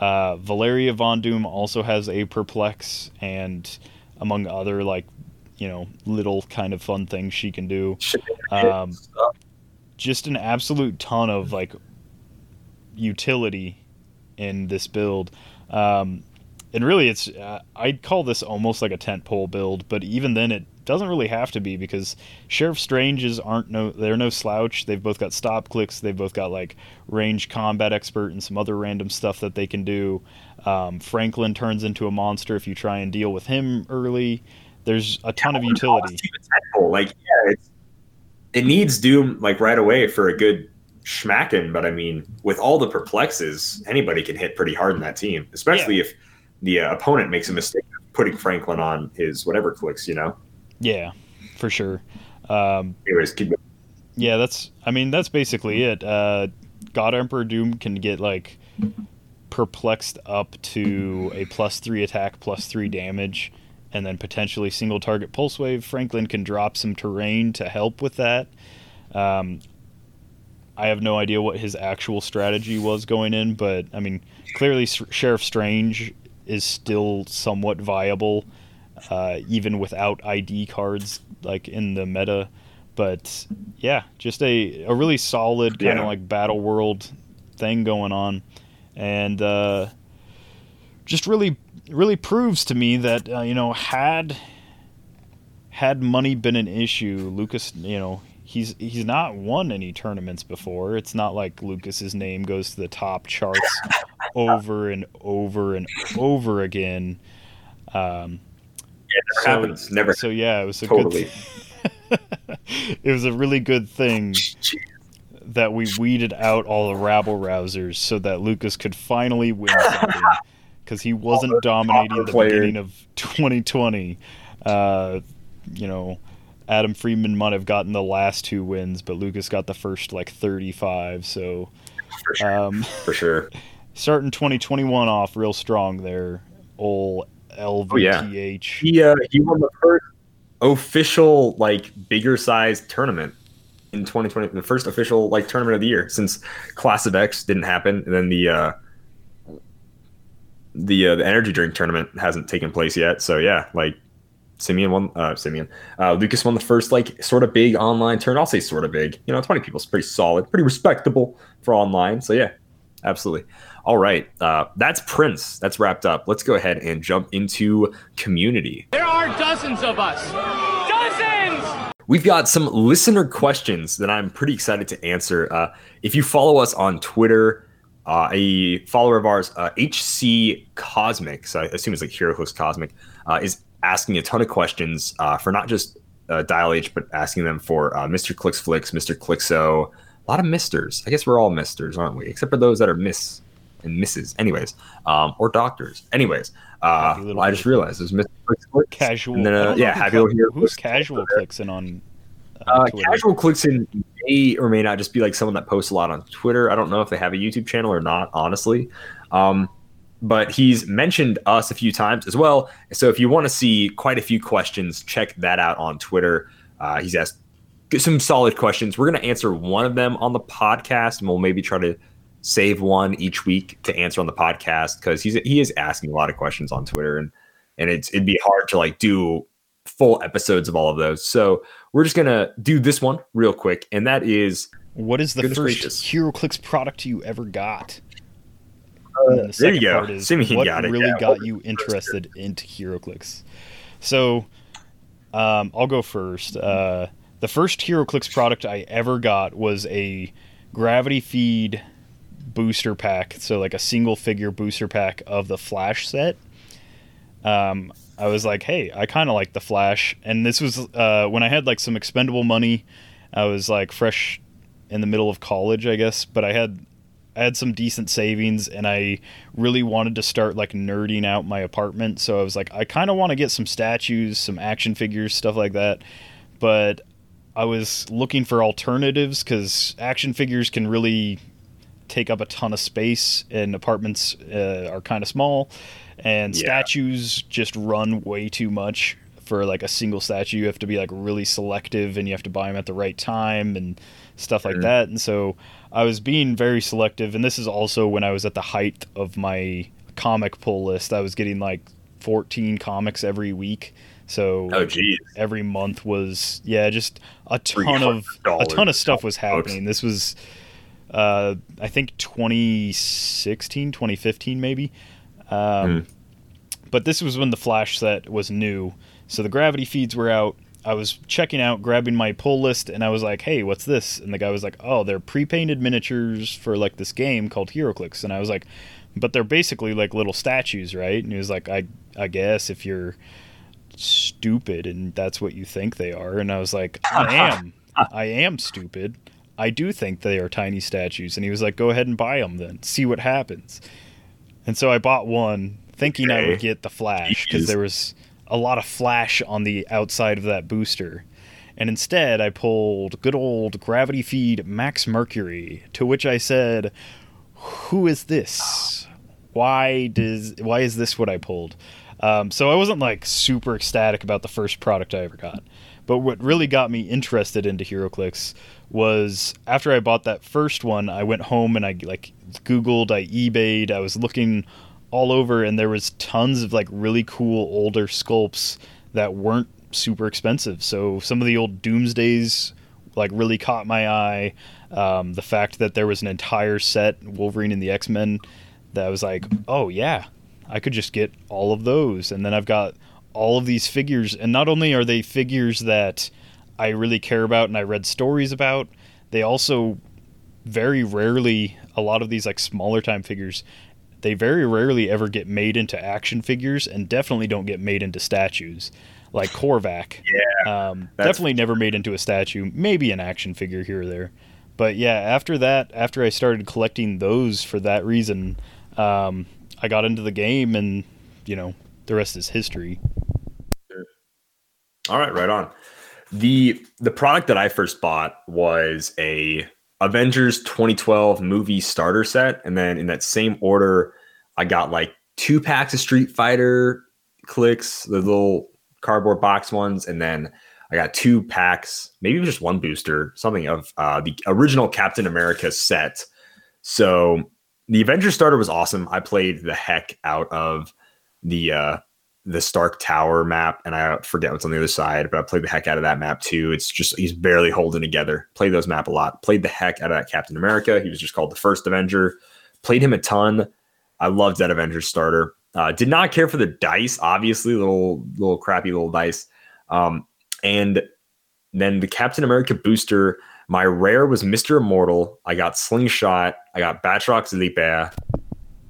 Uh, Valeria Von Doom also has a perplex, and among other like you know little kind of fun things she can do. Um, just an absolute ton of like utility in this build. Um, and really, it's uh, I'd call this almost like a tent pole build, but even then, it doesn't really have to be because Sheriff Stranges aren't no they're no slouch. They've both got stop clicks. They've both got like range combat expert and some other random stuff that they can do. Um, Franklin turns into a monster if you try and deal with him early. There's a ton of utility. Like, yeah, it needs Doom like right away for a good schmacking. But I mean, with all the perplexes, anybody can hit pretty hard in that team, especially if the uh, opponent makes a mistake of putting Franklin on his whatever clicks. You know. Yeah, for sure. Um, Anyways, keep. Yeah, that's. I mean, that's basically it. Uh, God Emperor Doom can get like perplexed up to a plus three attack, plus three damage, and then potentially single target pulse wave. Franklin can drop some terrain to help with that. Um, I have no idea what his actual strategy was going in, but I mean, clearly S- Sheriff Strange is still somewhat viable, uh, even without ID cards like in the meta. But yeah, just a, a really solid kind of Yeah. like battle world thing going on, and uh, just really really proves to me that uh, you know had had money been an issue, Lucas, you know, he's he's not won any tournaments before. It's not like Lucas's name goes to the top charts (laughs) over and over and over again. Um, Yeah, never So- happens. Never. so yeah, it was a Totally. good. (laughs) it was a really good thing (laughs) that we weeded out all the rabble rousers so that Lucas could finally win something because he wasn't dominating the players. beginning of 2020. Uh, you know, Adam Freeman might have gotten the last two wins, but Lucas got the first like 35. So For sure. um, for sure. (laughs) starting 2021 off real strong there, ol' LVTH. Oh, yeah. He uh, he won the first official like bigger size tournament in 2020. The first official like tournament of the year since Class of X didn't happen, and then the uh, the uh, the energy drink tournament hasn't taken place yet. So yeah, like Simeon won. Uh, Simeon uh, Lucas won the first like sort of big online turn. I'll say sort of big. You know, 20 people is pretty solid, pretty respectable for online. So yeah, absolutely. All right, uh, that's Prince. That's wrapped up. Let's go ahead and jump into community. There are dozens of us. Dozens! We've got some listener questions that I'm pretty excited to answer. Uh, if you follow us on Twitter, uh, a follower of ours, uh, HC Cosmic, so I assume it's like HeroClix Cosmic, uh, is asking a ton of questions uh, for not just uh, Dial H, but asking them for uh, Mr. Clicks Flicks, Mr. Clixo, a lot of misters. I guess we're all misters, aren't we? Except for those that are Miss and Misses. Anyways, um, or doctors. Anyways, uh, well, I just realized there's Mr. Clicks Clicks. Casual. Then, yeah, happy to hear Who's casual in on? Uh, casual clicks in may or may not just be like someone that posts a lot on Twitter. I don't know if they have a YouTube channel or not, honestly. Um, but he's mentioned us a few times as well. So if you want to see quite a few questions, check that out on Twitter. Uh, he's asked some solid questions. We're going to answer one of them on the podcast, and we'll maybe try to save one each week to answer on the podcast because he's he is asking a lot of questions on Twitter, and and it's it'd be hard to like do full episodes of all of those. So we're just gonna do this one real quick, and that is What is the first gracious. HeroClix product you ever got? Then the Uh, there you go. is Simeon what got it, really yeah. got you interested into HeroClix. So, um, I'll go first. Uh, the first HeroClix product I ever got was a gravity feed booster pack. So, like a single figure booster pack of the Flash set. Um, I was like, hey, I kind of like the Flash, and this was uh, when I had like some expendable money. I was like fresh in the middle of college, I guess, but I had I had some decent savings and I really wanted to start like nerding out my apartment. So I was like, I kind of want to get some statues, some action figures, stuff like that. But I was looking for alternatives because action figures can really take up a ton of space and apartments uh, are kind of small and Yeah. statues just run way too much for like a single statue. You have to be like really selective and you have to buy them at the right time and stuff like Mhm. that. And so i was being very selective and this is also when i was at the height of my comic pull list. I was getting like 14 comics every week. So oh geez, every month was yeah just a ton of a ton of stuff was happening. This was uh i think 2016 2015 maybe. Um but this was when the flash set was new. So the gravity feeds were out. I was checking out grabbing my pull list and i was like hey what's this? And the guy was like oh they're pre-painted miniatures for like this game called heroclix. And i was like but they're basically like little statues right? And he was like i i guess if you're stupid and that's what you think they are. And i was like i (laughs) am. I am stupid. I do think they are tiny statues. And he was like go ahead and buy them then. See what happens. And so i bought one thinking i would get the flash because there was a lot of flash on the outside of that booster. And instead i pulled good old gravity feed max mercury to which i said who is this? Why does why is this what i pulled? Um, so I wasn't like super ecstatic about the first product I ever got. But what really got me interested into HeroClix was after I bought that first one, I went home and I like Googled, I eBayed, I was looking all over, and there was tons of like really cool older sculpts that weren't super expensive. So some of the old Doomsdays like really caught my eye. Um, the fact that there was an entire set Wolverine and the X Men that was like, oh yeah, I could just get all of those. And then I've got all of these figures. And not only are they figures that I really care about and I read stories about, they also very rarely, a lot of these like smaller time figures, they very rarely ever get made into action figures and definitely don't get made into statues. Like Korvac. (laughs) Yeah, Um, definitely never made into a statue, maybe an action figure here or there. But yeah, after that, after I started collecting those for that reason, um, I got into the game, and you know, the rest is history. All right, right on. The the product that I first bought was a Avengers 2012 movie starter set, and then in that same order, I got like two packs of Street Fighter clicks, the little cardboard box ones, and then I got two packs, maybe just one booster, something of uh, the original Captain America set. So the Avengers starter was awesome. I played the heck out of the uh, the Stark Tower map, and I forget what's on the other side, but I played the heck out of that map too. It's just he's barely holding together. Played those map a lot. Played the heck out of that Captain America. He was just called the first Avenger. Played him a ton. I loved that Avengers starter. Uh, did not care for the dice, obviously, little little crappy little dice. Um, and then the Captain America booster. My rare was Mr. Immortal. I got Slingshot. I got Batroc ze Leaper.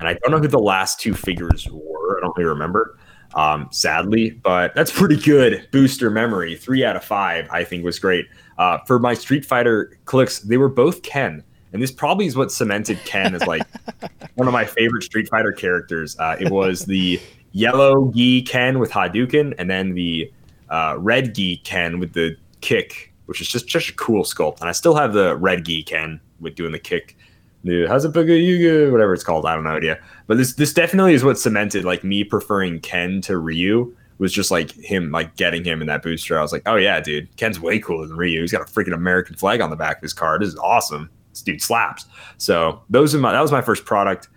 And I don't know who the last two figures were. I don't really remember um, sadly, but that's pretty good booster memory. Three out of five, I think, was great. Uh, for my Street Fighter clicks, they were both Ken, and this probably is what cemented Ken as like (laughs) one of my favorite Street Fighter characters. Uh, it was the yellow gi Ken with Hadouken, and then the uh, red gi Ken with the kick, which is just just a cool sculpt. And I still have the red gi Ken with doing the kick. The Hazapuga Yuga, whatever it's called, I don't know idea. But this this definitely is what cemented like me preferring Ken to Ryu was just like him like getting him in that booster. I was like, oh yeah, dude, Ken's way cooler than Ryu. He's got a freaking American flag on the back of his car. This is awesome. This dude slaps. So those are my that was my first product.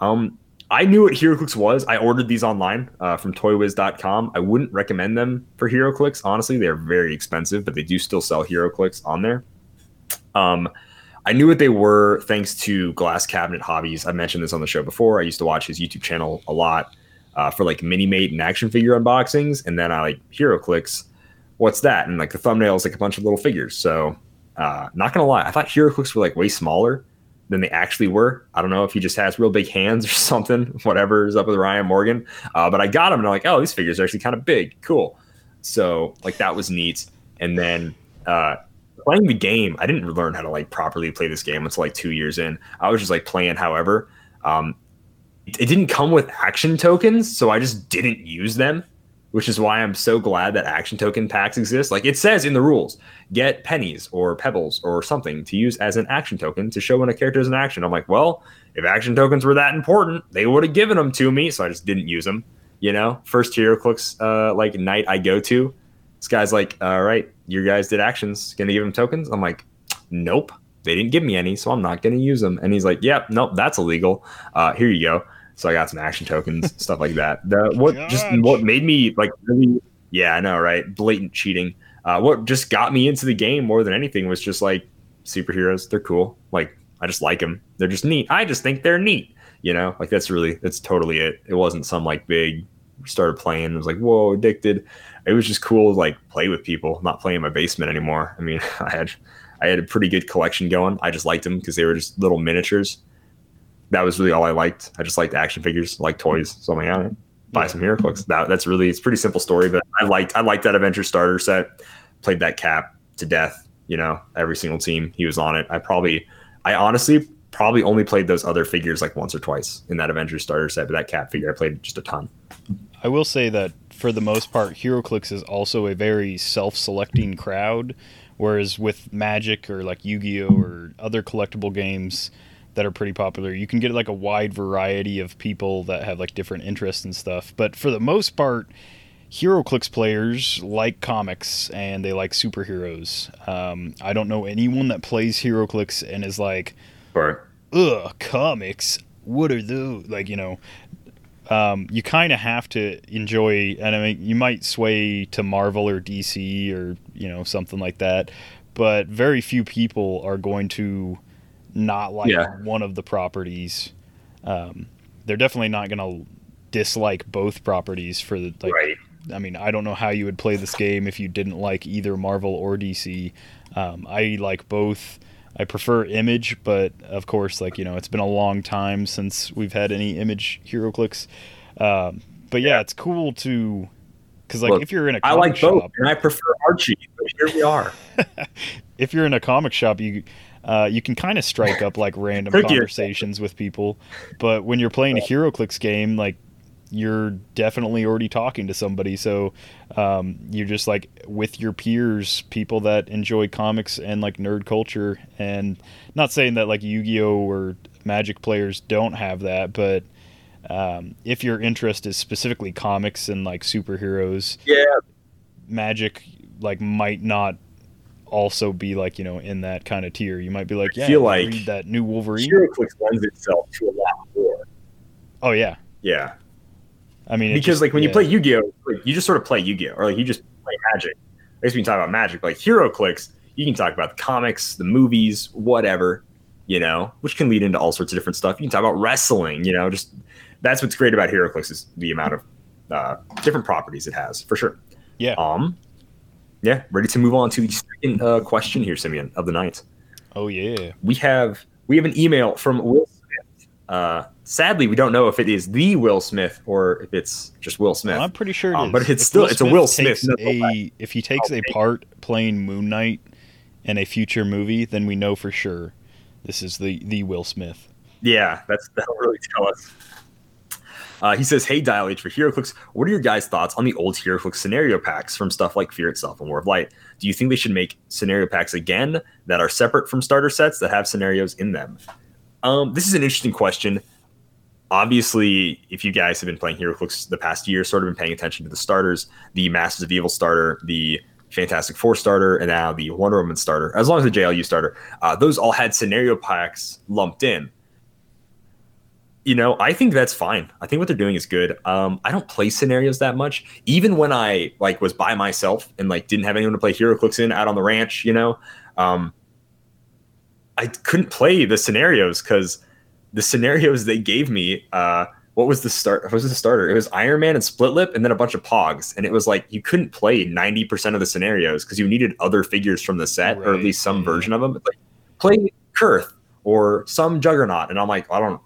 Um, I knew what HeroClix was. I ordered these online uh, from ToyWiz.com. I wouldn't recommend them for HeroClix. Honestly, they're very expensive, but they do still sell HeroClix on there. Um, I knew what they were thanks to Glass Cabinet Hobbies. I mentioned this on the show before. I used to watch his YouTube channel a lot uh, for like mini mate and action figure unboxings, and then I like HeroClix. What's that? And like the thumbnail is like a bunch of little figures. So, uh, not gonna lie, I thought HeroClix were like way smaller than they actually were. I don't know if he just has real big hands or (laughs) something, whatever is up with Ryan Morgan. Uh, but I got him and I'm like, oh, these figures are actually kind of big. Cool. So like that was neat. And then uh, playing the game, I didn't learn how to like properly play this game until like two years in. I was just like playing however. Um, it, it didn't come with action tokens, so I just didn't use them which is why I'm so glad that action token packs exist. Like it says in the rules, get pennies or pebbles or something to use as an action token to show when a character is in action. I'm like, well, if action tokens were that important, they would have given them to me, so I just didn't use them. You know, first HeroClix uh, like night I go to, this guy's like, all right, your guys did actions, gonna give him tokens? I'm like, nope, they didn't give me any, so I'm not gonna use them. And he's like, yep, nope, that's illegal. Uh, here you go. So I got some action tokens, (laughs) stuff like that. The what just what made me like really yeah, I know, right? Blatant cheating. Uh, what just got me into the game more than anything was just like superheroes. They're cool. Like I just like them. They're just neat. I just think they're neat. You know, like that's really that's totally it. It wasn't some like big started playing. It was like whoa, addicted. It was just cool to like play with people, not play in my basement anymore. I mean, (laughs) I had I had a pretty good collection going. I just liked them because they were just little miniatures that was really all I liked. I just liked action figures, like toys. So I'm like, all right, buy yeah. some HeroClix. That that's really it's pretty simple story, but I liked I liked that adventure starter set. Played that cap to death. You know, every single team he was on it. I probably, I honestly probably only played those other figures like once or twice in that adventure starter set, but that cap figure I played just a ton. I will say that for the most part, HeroClix is also a very self-selecting crowd, whereas with Magic or like Yu-Gi-Oh or other collectible games that are pretty popular. You can get like a wide variety of people that have like different interests and stuff. But for the most part, HeroClix players like comics and they like superheroes. Um, I don't know anyone that plays HeroClix and is like, right. ugh, comics. What are those? Like, you know, um, you kind of have to enjoy, and I mean, you might sway to Marvel or DC or, you know, something like that. But very few people are going to not like yeah. one of the properties. Um, they're definitely not going to dislike both properties for the like. Right. I mean, I don't know how you would play this game if you didn't like either Marvel or DC. Um, I like both. I prefer Image, but of course, like you know, it's been a long time since we've had any Image HeroClix. Um, but yeah, it's cool to because like Look, if you're in a I like shop, both, and I prefer Archie. But here we are. (laughs) if you're in a comic shop, you uh, you can kind of strike up like random conversations with people, but when you're playing a HeroClix game, like you're definitely already talking to somebody. So um, you're just like with your peers, people that enjoy comics and like nerd culture. And not saying that like Yu Gi Oh or Magic players don't have that, but um, if your interest is specifically comics and like superheroes, yeah, Magic like might not also be like you know in that kind of tier. You might be like, yeah, I feel like read that new Wolverine. HeroClix lends itself to a lot more. Oh yeah, yeah. I mean, because just, like when yeah. you play Yu-Gi-Oh, like, you just sort of play Yu-Gi-Oh, or like you just play Magic. I guess we can talk about Magic. Like HeroClix. you can talk about the comics, the movies, whatever. You know, which can lead into all sorts of different stuff. You can talk about wrestling. You know, just that's what's great about HeroClix is the amount of uh, different properties it has for sure. Yeah. Um, yeah, ready to move on to the second uh, question here, Simeon, of the night. Oh yeah, we have we have an email from Will Smith. Uh, sadly, we don't know if it is the Will Smith or if it's just Will Smith. Well, I'm pretty sure, it um, but it's if still it's a Will Smith. A, if he takes a part playing Moon Knight in a future movie, then we know for sure This is the the Will Smith. Yeah, that's that'll really tell us. Uh, he says, "Hey, Dial H for HeroClix. What are your guys' thoughts on the old HeroClix scenario packs from stuff like Fear itself and War of Light? Do you think they should make scenario packs again that are separate from starter sets that have scenarios in them?" Um, this is an interesting question. Obviously, if you guys have been playing HeroClix the past year, sort of been paying attention to the starters, the Masters of Evil starter, the Fantastic Four starter, and now the Wonder Woman starter, as long as the JLU starter, uh, those all had scenario packs lumped in you know, I think that's fine. I think what they're doing is good. Um, I don't play scenarios that much. Even when I like was by myself and like didn't have anyone to play HeroClix in out on the ranch, you know, um, I couldn't play the scenarios because the scenarios they gave me, uh, what was the start? What was the starter? It was Iron Man and Split Lip, and then a bunch of Pogs, and it was like you couldn't play ninety percent of the scenarios because you needed other figures from the set right, or at least some yeah. version of them. Like play Kuurth or some Juggernaut, and I'm like, I don't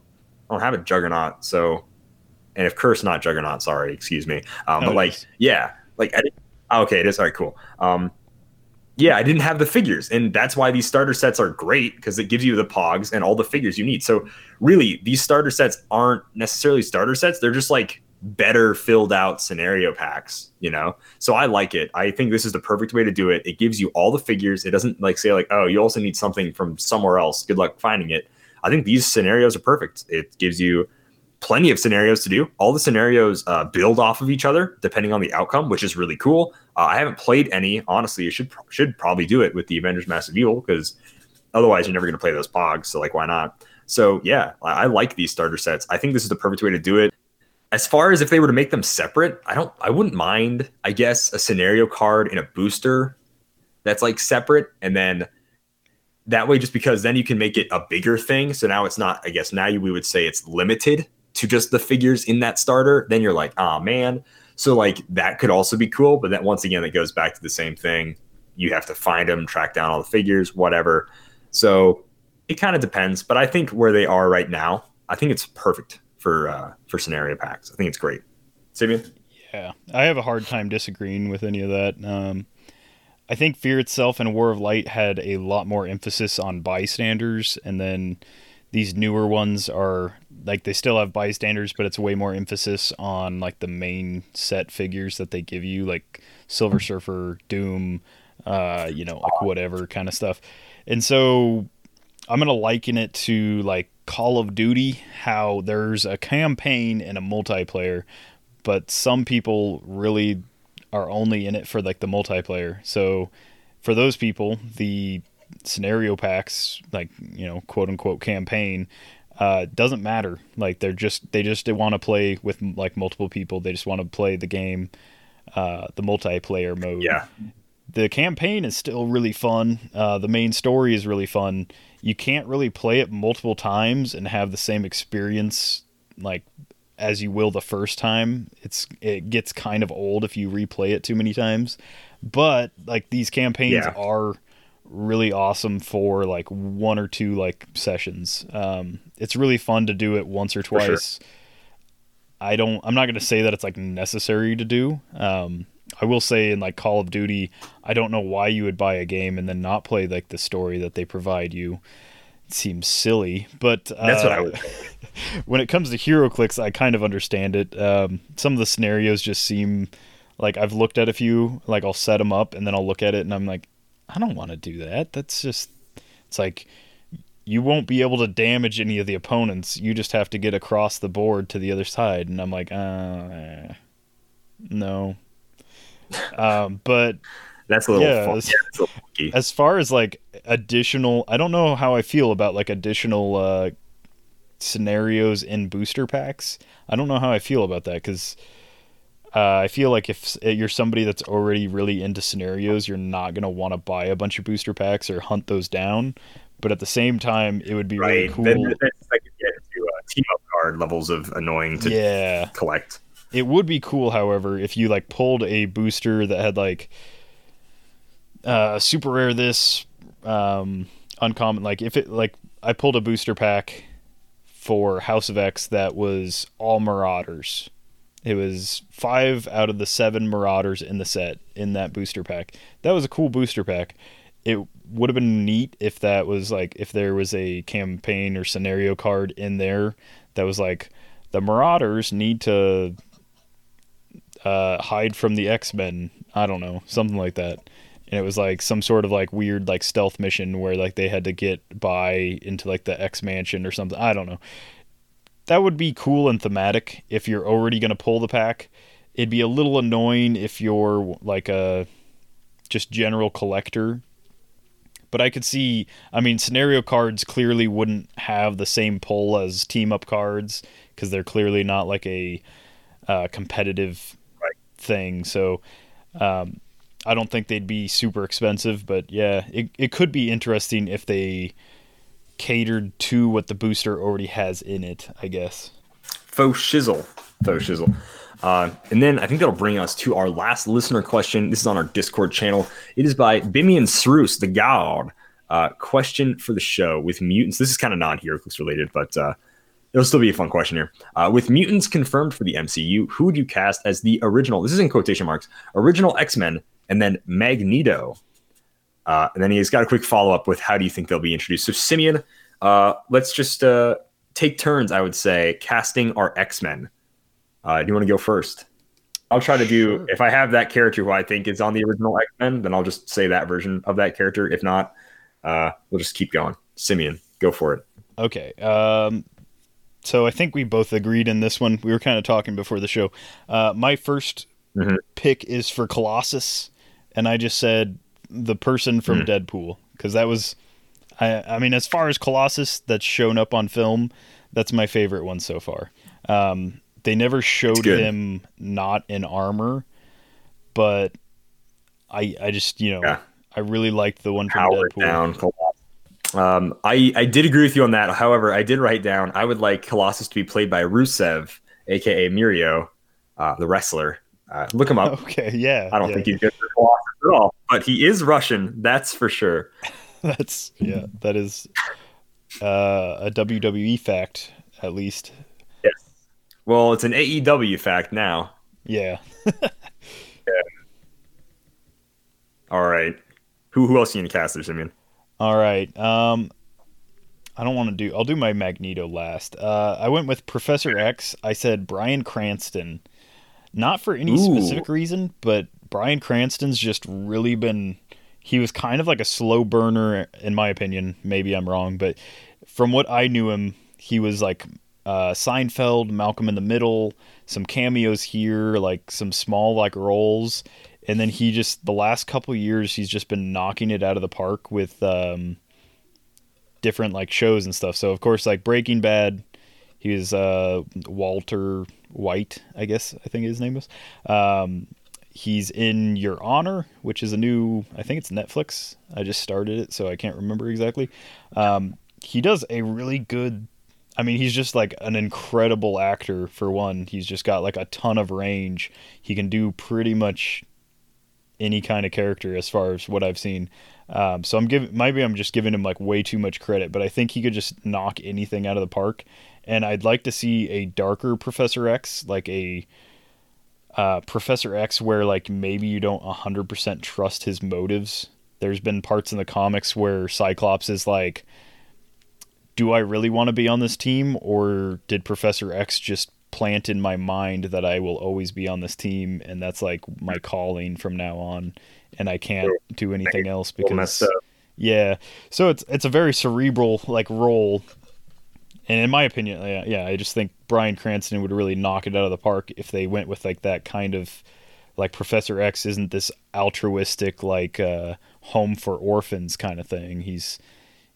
I don't have a Juggernaut, so and if Curse not Juggernaut, sorry, excuse me. Um, but like, yeah, like I oh, okay, it is all right, cool. Um, yeah, I didn't have the figures, and that's why these starter sets are great because it gives you the Pogs and all the figures you need. So really, these starter sets aren't necessarily starter sets; they're just like better filled out scenario packs, you know? So I like it. I think this is the perfect way to do it. It gives you all the figures. It doesn't like say like, oh, you also need something from somewhere else. Good luck finding it. I think these scenarios are perfect. It gives you plenty of scenarios to do. All the scenarios uh, build off of each other depending on the outcome, which is really cool. Uh, I haven't played any. Honestly, you should should probably do it with the Avengers Masters of Evil because otherwise you're never going to play those pogs. So like, why not? So yeah, I, I like these starter sets. I think this is the perfect way to do it. As far as if they were to make them separate, I don't. I wouldn't mind. I guess a scenario card in a booster that's like separate, and then that way just because then you can make it a bigger thing so now it's not i guess now you, we would say it's limited to just the figures in that starter then you're like oh man. So like that could also be cool but then once again it goes back to the same thing. You have to find them track down all the figures whatever. So it kind of depends but i think where they are right now i think it's perfect for uh for scenario packs. I think it's great. Simeon? yeah i have a hard time disagreeing with any of that. Um I think Fear itself and War of Light had a lot more emphasis on bystanders, and then these newer ones are like they still have bystanders, but it's way more emphasis on like the main set figures that they give you, like Silver Surfer, Doom, uh, you know, like whatever kind of stuff. And so I'm gonna liken it to like Call of Duty, how there's a campaign and a multiplayer, but some people really are only in it for like the multiplayer. So for those people, the scenario packs, like you know, quote unquote campaign, uh, doesn't matter. Like they're just they just want to play with like multiple people. They just want to play the game, uh, the multiplayer mode. Yeah. The campaign is still really fun. Uh, the main story is really fun. You can't really play it multiple times and have the same experience like as you will the first time. It's it gets kind of old if you replay it too many times. But like these campaigns yeah. are really awesome for like one or two like sessions. Um, it's really fun to do it once or twice. Sure. I don't. I'm not going to say that it's like necessary to do. Um, I will say in like Call of Duty, I don't know why you would buy a game and then not play like the story that they provide you seems silly, but uh, that's what I would. (laughs) when it comes to HeroClix, I kind of understand it. Um, some of the scenarios just seem like I've looked at a few. Like I'll set them up and then I'll look at it and I'm like, I don't want to do that. That's just it's like you won't be able to damage any of the opponents. You just have to get across the board to the other side, and I'm like, uh, no. (laughs) Um, but that's a little, yeah, fun. As, yeah, little as far as like additional, I don't know how I feel about like additional uh, scenarios in booster packs. I don't know how I feel about that because uh, I feel like if you're somebody that's already really into scenarios, you're not gonna want to buy a bunch of booster packs or hunt those down. But at the same time, it would be right. really cool. Then, then I could get to uh, team up card levels of annoying to yeah. collect. It would be cool, however, if you like pulled a booster that had like uh, super rare this um, uncommon like if it like I pulled a booster pack for House of X that was all Marauders. It was five out of the seven Marauders in the set in that booster pack. That was a cool booster pack. It would have been neat if that was like if there was a campaign or scenario card in there that was like the Marauders need to uh, hide from the X Men. I don't know, something like that. And it was like some sort of like weird like stealth mission where like they had to get by into like the X Mansion or something. I don't know. That would be cool and thematic if you're already gonna pull the pack. It'd be a little annoying if you're like a just general collector. But I could see, I mean, scenario cards clearly wouldn't have the same pull as team up cards because they're clearly not like a uh, competitive thing. So um, I don't think they'd be super expensive. But yeah, it, it could be interesting if they catered to what the booster already has in it, I guess. Faux shizzle. Faux shizzle. Uh, and then I think that'll bring us to our last listener question. This is on our Discord channel. It is by Bimian Srus, the God. Uh, question for the show with mutants. This is kind of non HeroClix related, but uh, it'll still be a fun question here. Uh, with mutants confirmed for the MCU, who would you cast as the original? This is in quotation marks. Original X Men, and then Magneto. Uh, and then he's got a quick follow up with how do you think they'll be introduced? So Simeon, uh, let's just uh, take turns. I would say casting our X Men. Uh, do you want to go first? I'll try to do. Sure. If I have that character who I think is on the original X Men, then I'll just say that version of that character. If not, uh, we'll just keep going. Simeon, go for it. Okay. Um, so I think we both agreed in this one. We were kind of talking before the show. Uh, my 1st mm-hmm. pick is for Colossus, and I just said the person from mm. Deadpool because that was. I, I mean, as far as Colossus that's shown up on film, that's my favorite one so far. Um, they never showed him not in armor, but I I just you know yeah. I really liked the one from Power Deadpool. Down, um, I I did agree with you on that. However, I did write down I would like Colossus to be played by Rusev, aka Miro, uh, the wrestler. Uh, look him up. (laughs) Okay, yeah. I don't yeah. think he's good for Colossus at all, but he is Russian. That's for sure. (laughs) that's yeah. That is uh, a WWE fact, at least. Yes. Well, it's an AEW fact now. Yeah. (laughs) yeah. All right. Who who else are you gonna cast there, Simeon? All right. Um, I don't want to do. I'll do my Magneto last. Uh, I went with Professor X. I said Bryan Cranston, not for any Ooh. specific reason, but Bryan Cranston's just really been. He was kind of like a slow burner, in my opinion. Maybe I'm wrong, but from what I knew him, he was like uh, Seinfeld, Malcolm in the Middle, some cameos here, like some small like roles, and then he just the last couple years he's just been knocking it out of the park with um, different like shows and stuff. So of course like Breaking Bad, he was uh, Walter White, I guess I think his name was. Um, he's in Your Honor, which is a new I think it's Netflix. I just started it, so I can't remember exactly. Um, he does a really good I mean, he's just like an incredible actor for one. He's just got like a ton of range. He can do pretty much any kind of character as far as what I've seen. Um, so I'm giving maybe I'm just giving him like way too much credit, but I think he could just knock anything out of the park. And I'd like to see a darker Professor X, like a uh, Professor X, where like maybe you don't 100% trust his motives. There's been parts in the comics where Cyclops is like do I really want to be on this team or did Professor X just plant in my mind that I will always be on this team and that's like my calling from now on and I can't do anything else because yeah. So it's it's a very cerebral like role and in my opinion yeah, yeah I just think Bryan Cranston would really knock it out of the park if they went with like that kind of like Professor X isn't this altruistic like uh home for orphans kind of thing he's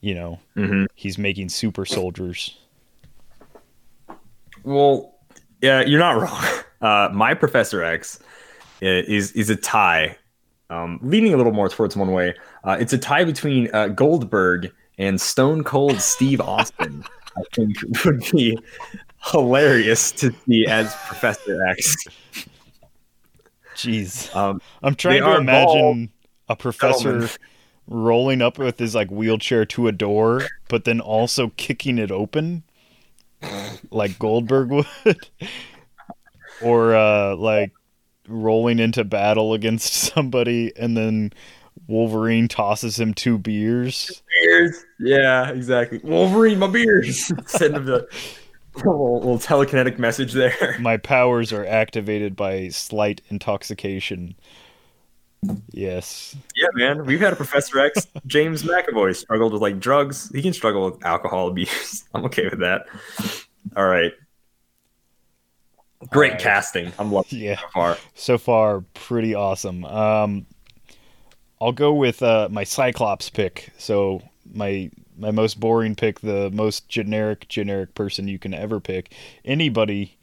you know, mm-hmm. he's making super soldiers. Well, yeah, you're not wrong. (laughs) Uh, my Professor X is is a tie, um, leaning a little more towards one way. Uh, it's a tie between uh, Goldberg and Stone Cold Steve Austin. (laughs) I think would be hilarious to see as Professor X. Jeez, um, I'm trying to imagine a professor rolling up with his like wheelchair to a door, but then also kicking it open, like Goldberg (laughs) would, or uh, like rolling into battle against somebody and then Wolverine tosses him two beers. Beers. Yeah, exactly. Wolverine, my beers. (laughs) Send him the little, little telekinetic message there. My powers are activated by slight intoxication. Yes. Yeah, man. We've had a Professor X, James McAvoy, struggled with like drugs. He can struggle with alcohol abuse. (laughs) I'm okay with that. All right. Great right. casting. I'm loving Yeah. it so far. So far, pretty awesome. Um, I'll go with uh, my Cyclops pick. So my my most boring pick, the most generic generic person you can ever pick. Anybody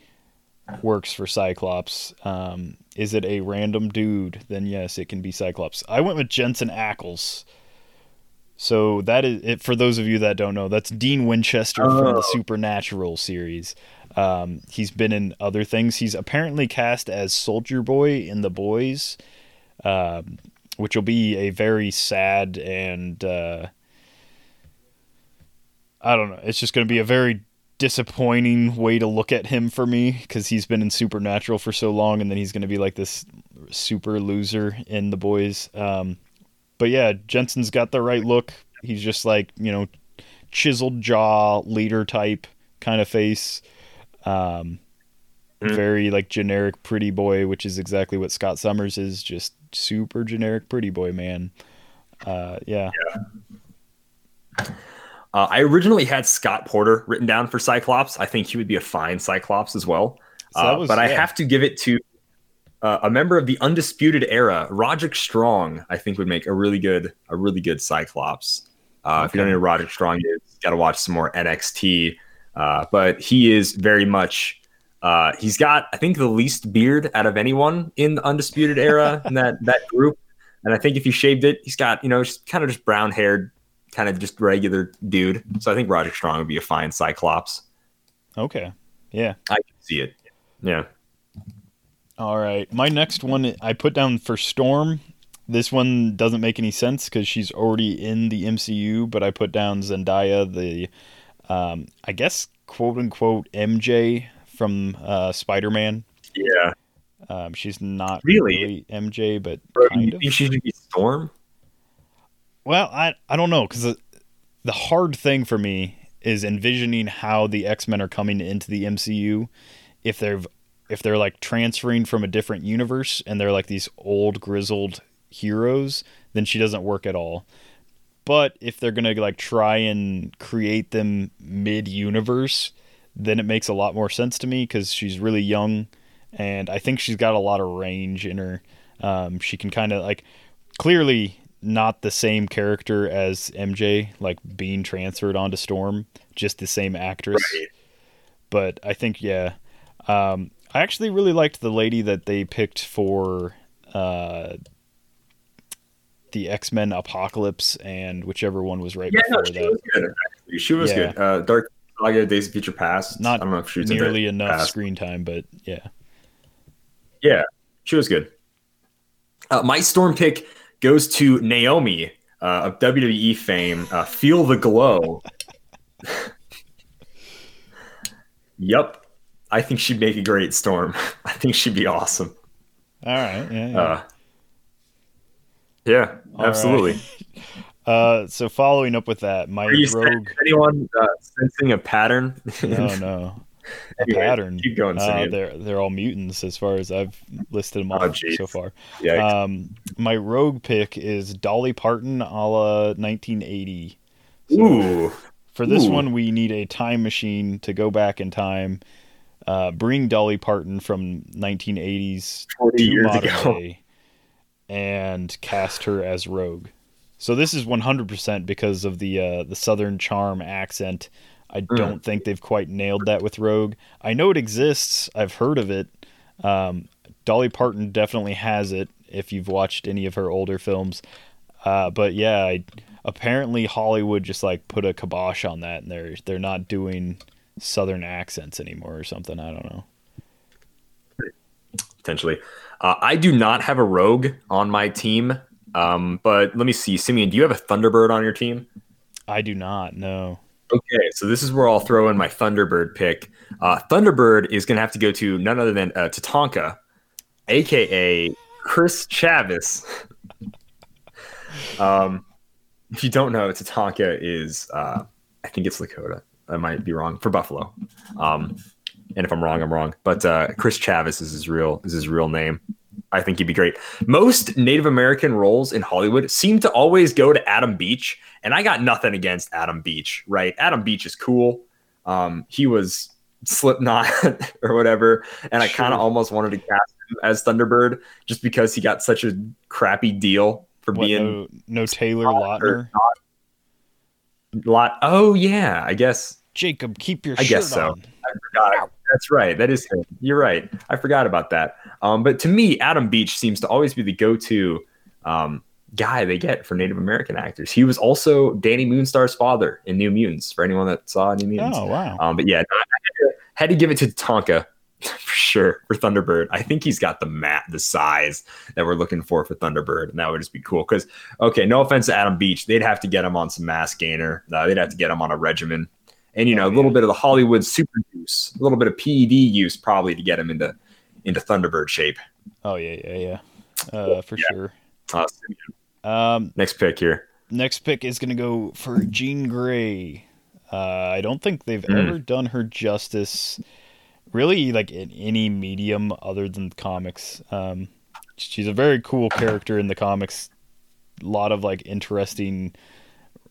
works for Cyclops. Um, is it a random dude? Then yes, it can be Cyclops. I went with Jensen Ackles. So that is it. For those of you that don't know, that's Dean Winchester from the Oh. Supernatural series. Um, he's been in other things. He's apparently cast as Soldier Boy in The Boys, um, which will be a very sad and uh, I don't know. It's just going to be a very disappointing way to look at him for me because he's been in Supernatural for so long, and then he's going to be like this super loser in The Boys. Um, but yeah, Jensen's got the right look. He's just like you know, chiseled jaw, leader type kind of face. Um, Mhm. very like generic pretty boy, which is exactly what Scott Summers is. Just super generic pretty boy man. Uh, yeah. Uh, I originally had Scott Porter written down for Cyclops. I think he would be a fine Cyclops as well. So Uh, was- but I have to give it to uh, a member of the Undisputed Era, Roderick Strong. I think would make a really good, a really good Cyclops. Uh, If you don't know who Roderick Strong is, got to watch some more NXT. Uh, but he is very much. Uh, he's got, I think, the least beard out of anyone in the Undisputed Era in that (laughs) that group. And I think if you shaved it, he's got, you know, just kind of just brown haired, kind of just regular dude. So I think Roger Strong would be a fine Cyclops. Okay. Yeah. I can see it. Yeah. All right. My next one I put down for Storm. This one doesn't make any sense because she's already in the MCU, but I put down Zendaya, the, um, I guess, quote unquote, MJ from uh, Spider Man. Yeah. Um, she's not Really? really MJ, but Bro, kind you of. think she should be Storm? Well, I I don't know because the, the hard thing for me is envisioning how the X Men are coming into the MCU. If they're if they're like transferring from a different universe and they're like these old grizzled heroes, then she doesn't work at all. But if they're gonna like try and create them mid universe, then it makes a lot more sense to me because she's really young, and I think she's got a lot of range in her. Um, she can kind of like clearly not the same character as MJ, like being transferred onto Storm, just the same actress. Right. But I think yeah, um, I actually really liked the lady that they picked for uh, the X Men Apocalypse and whichever one was right Yeah, no, before she that. was good. She was Yeah. good. Uh, Dark Saga, Days of Future Past. Not I don't know if she was in Nearly enough past. screen time, but yeah. Yeah, she was good. Uh, my Storm pick goes to Naomi uh, of WWE fame. Uh, Feel the glow. (laughs) yep, I think she'd make a great Storm. (laughs) I think she'd be awesome. All right. Yeah. yeah. Uh, yeah, absolutely. (laughs) Uh, so following up with that, my Are you rogue. anyone uh, sensing a pattern? No, (laughs) no. Anyway, pattern. keep going, Uh, they're they're all mutants as far as I've listed them Oh, so far. yeah, Um, my rogue pick is Dolly Parton, a la 1980. ooh, For this Ooh. one, we need a time machine to go back in time, uh, bring Dolly Parton from 1980s to years modern ago. day, and cast her as Rogue. So this is 100% because of the uh, the Southern charm accent. I Mm. don't think they've quite nailed that with Rogue. I know it exists. I've heard of it. Um, Dolly Parton definitely has it. If you've watched any of her older films, uh, but yeah, I, apparently Hollywood just like put a kibosh on that, and they're they're not doing Southern accents anymore or something. I don't know. potentially. Uh, I do not have a rogue on my team, um, but let me see. Simeon, do you have a Thunderbird on your team? I do not No. Okay, so this is where I'll throw in my Thunderbird pick. Uh, Thunderbird is going to have to go to none other than uh, Tatanka, aka Chris Chavis. (laughs) Um, if you don't know, Tatanka is, uh, I think it's Lakota. I might be wrong for Buffalo. Um, and if I'm wrong, I'm wrong. But uh, Chris Chavis is his real is his real name. I think he'd be great. Most Native American roles in Hollywood seem to always go to Adam Beach, and I got nothing against Adam Beach. Right? Adam Beach is cool. Um, he was Slipknot (laughs) or whatever, and I kind of almost wanted to cast him as Thunderbird just because he got such a crappy deal for What, being no, no Taylor Lautner. lot. Oh yeah, I guess Jacob, keep your I shirt guess so. on. I forgot. That's right. That is him. You're right. I forgot about that. Um, but to me, Adam Beach seems to always be the go-to um, guy they get for Native American actors. He was also Dani Moonstar's father in New Mutants. For anyone that saw New Mutants. Oh wow. Um, but yeah, I had to, had to give it to Tonka (laughs) for sure for Thunderbird. I think he's got the mat, the size that we're looking for for Thunderbird, and that would just be cool. Because okay, no offense to Adam Beach, they'd have to get him on some mass gainer. Uh, they'd have to get him on a regimen, and you know Oh, a little yeah. bit of the Hollywood super use, a little bit of PED use probably to get him into into Thunderbird shape. Oh yeah, yeah, yeah. Uh, for sure. Uh, Um, next pick here. next pick is gonna go for Jean Grey. Uh, I don't think they've Mm. ever done her justice, really, like in any medium other than comics. Um, she's a very cool character in the comics. A lot of like interesting,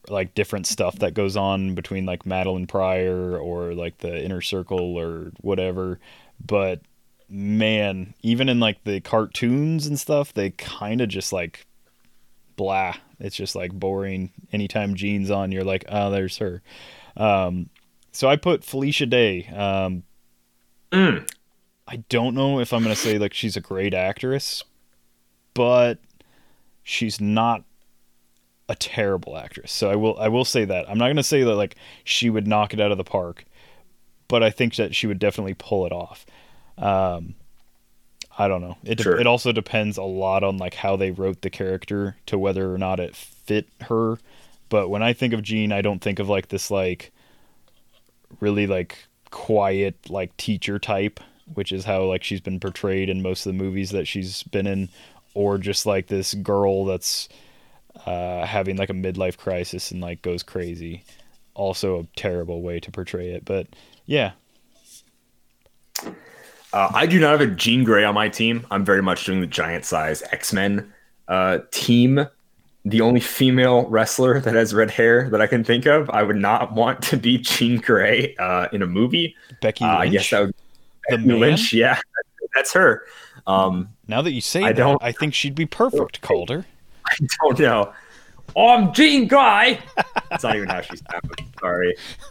like different stuff that goes on between like Madelyne Pryor or like the Inner Circle or whatever. But man, even in like the cartoons and stuff, they kind of just like blah. It's just like boring. Anytime Jean's on, you're like, oh, there's her. Um, so I put Felicia Day. Um, Mm. I don't know if I'm gonna say like she's a great actress, but she's not a terrible actress. So I will I will say that. I'm not gonna say that like she would knock it out of the park, but I think that she would definitely pull it off. Um, I don't know. It de- Sure. it also depends a lot on like how they wrote the character to whether or not it fit her. But when I think of Jean, I don't think of like this like really like quiet like teacher type, which is how like she's been portrayed in most of the movies that she's been in, or just like this girl that's uh, having like a midlife crisis and like goes crazy. Also a terrible way to portray it, but yeah, Uh, I do not have a Jean Grey on my team. I'm very much doing the giant size X Men uh, team. The only female wrestler (laughs) that has red hair that I can think of, I would not want to be Jean Grey uh, in a movie. Becky Uh, I Lynch. guess that would the Becky man. Lynch. Yeah, (laughs) that's her. Um, Now that you say I that, don't- I think she'd be perfect, (laughs) Calder. I don't know. I'm Jean Grey. That's not even how she sounds. Sorry. (laughs)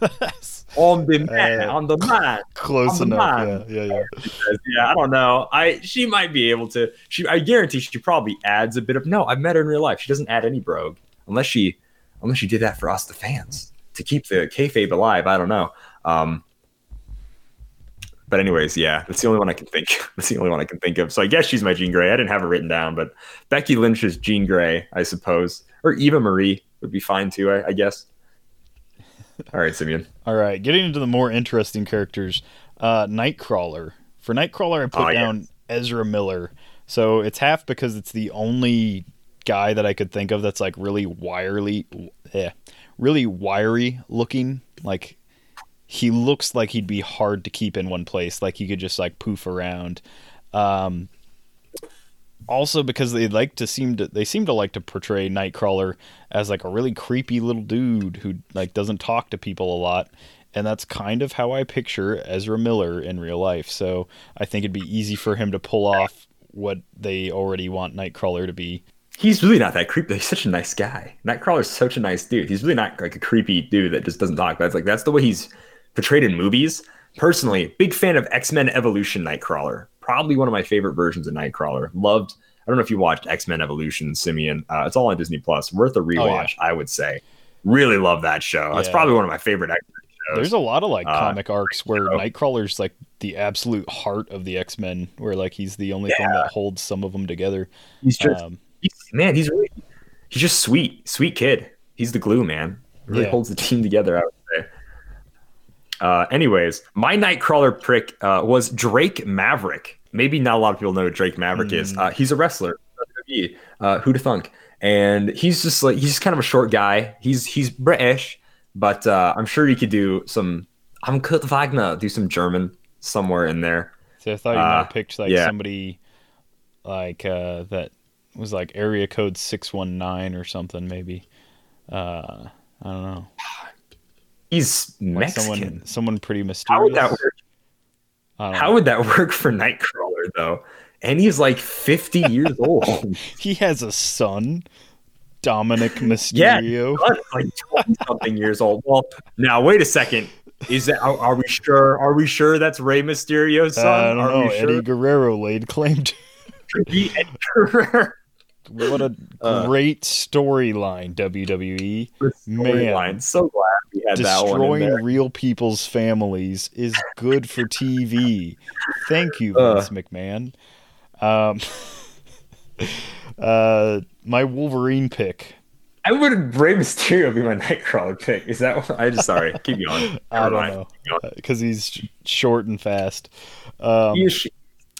I'm the man. Uh, I'm the man. Close I'm enough. Yeah, yeah, yeah. yeah, I don't know. I she might be able to. She, I guarantee, she probably adds a bit of. No, I've met her in real life. She doesn't add any brogue unless she, unless she did that for us, the fans, to keep the kayfabe alive. I don't know. Um, but anyways, yeah, that's the only one I can think. (laughs) That's the only one I can think of. So I guess she's my Jean Grey. I didn't have it written down, but Becky Lynch is Jean Grey, I suppose, or Eva Marie would be fine too. I, I guess. All right, Simeon. All right, getting into the more interesting characters. Uh, Nightcrawler. For Nightcrawler, I put Oh, yeah. down Ezra Miller. So it's half because it's the only guy that I could think of that's like really wirely, yeah, really wiry looking. Like he looks like he'd be hard to keep in one place. Like he could just like poof around. Um, also because they like to seem to they seem to like to portray Nightcrawler as like a really creepy little dude who like doesn't talk to people a lot and that's kind of how I picture Ezra Miller in real life. So I think it'd be easy for him to pull off what they already want Nightcrawler to be. He's really not that creepy. He's such a nice guy. Nightcrawler's such a nice dude. He's really not like a creepy dude that just doesn't talk. That's like that's the way he's portrayed in movies. Personally, big fan of X Men Evolution Nightcrawler. Probably one of my favorite versions of Nightcrawler. Loved. I don't know if you watched X Men Evolution, Simeon. Uh, it's all on Disney Plus. Worth a rewatch, I would say. Really love that show. That's Yeah. probably one of my favorite X Men shows. There's a lot of like Uh, comic arcs where so- Nightcrawler's like the absolute heart of the X Men, where like he's the only thing that holds some of them together. he's just Um, he's, man. He's really he's just sweet, sweet kid. He's the glue, man. Really Yeah. holds the team together. I would. Uh, anyways, my Nightcrawler prick uh, was Drake Maverick. Maybe not a lot of people know who Drake Maverick is. Mm. Uh, he's a wrestler. Uh, who to thunk? and he's just like he's just kind of a short guy. He's he's British, but uh, I'm sure he could do some. I'm Kurt Wagner. Do some German somewhere in there. See, I thought you might Uh, have picked like yeah. somebody like uh, that was like area code six one nine or something. Maybe uh, I don't know. He's Like Mexican. someone, someone pretty How mysterious. would that work? How know. would that work for Nightcrawler though? And he's like 50 (laughs) years old. He has a son, Dominik (laughs) Yeah, Mysterio. God, like 20 something years old. Well, now wait a second. Is that are, are we sure? Are we sure that's Rey Mysterio's Uh, son? I don't are know. Eddie Guerrero laid claim to. Eddie Guerrero. What a Uh, great storyline, WWE. Storyline. So glad we had that one Destroying real people's families is good for TV. Thank you, Uh. Vince McMahon. Um, (laughs) uh, my Wolverine pick. I would Rey Mysterio be my (laughs) Nightcrawler pick. Is that what? I just sorry. Keep going. (laughs) I don't mind. know because he's short and fast. Um, He is.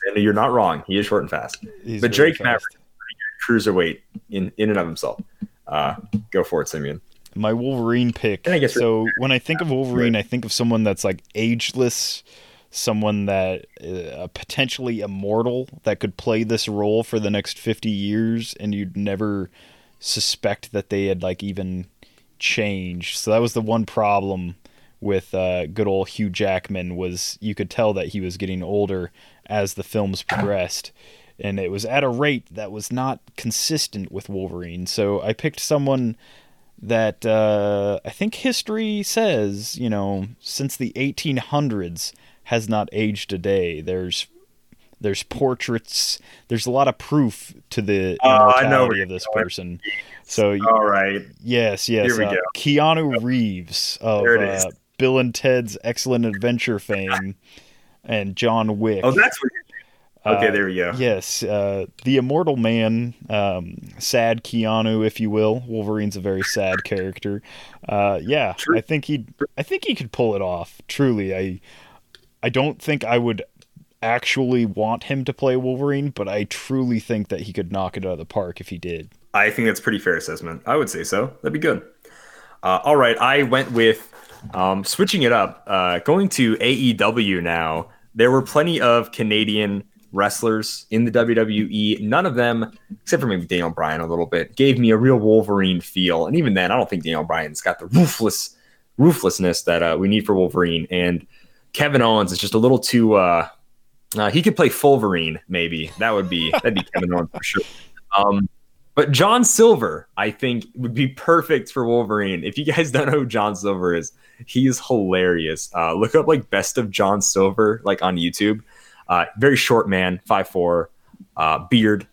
and you're not wrong. He is short and fast. but very Drake fast. Maverick, cruiserweight in in and of himself. Uh, go for it, Simeon. my Wolverine pick. And I guess- so when I think of Wolverine, I think of someone that's like ageless, someone that uh, potentially immortal that could play this role for the next 50 years and you'd never suspect that they had like even changed. So that was the one problem with uh, good old Hugh Jackman was you could tell that he was getting older as the films progressed and it was at a rate that was not consistent with Wolverine. So I picked someone that uh, I think history says, you know, since the 1800s has not aged a day. There's there's portraits. There's a lot of proof to the Oh, I know where immortality you're of this going. person. So All right. yes, yes, Here we uh, go. Keanu Reeves of There it is. uh, Bill and Ted's Excellent Adventure fame, and John Wick. Oh, that's what. Okay, Uh, there we go. Yes, uh, the immortal man, um, sad Keanu, if you will. Wolverine's a very sad character. Uh, yeah, True. I think he, I think he could pull it off. Truly, I, I don't think I would actually want him to play Wolverine, but I truly think that he could knock it out of the park if he did. I think that's pretty fair assessment. I would say so. That'd be good. Uh, all right, I went with um, switching it up, uh, going to AEW now. There were plenty of Canadian wrestlers in the WWE. None of them, except for maybe Daniel Bryan a little bit, gave me a real Wolverine feel. And even then, I don't think Daniel Bryan's got the ruthless ruthlessness that uh, we need for Wolverine. And Kevin Owens is just a little too. Uh, uh, he could play Fulverine, maybe. That would be that'd be (laughs) Kevin Owens for sure. Um, but John Silver, I think, would be perfect for Wolverine. If you guys (laughs) don't know who John Silver is, he is hilarious. Uh, look up like best of John Silver, like on YouTube. Uh, very short man, 5'4", uh, beard,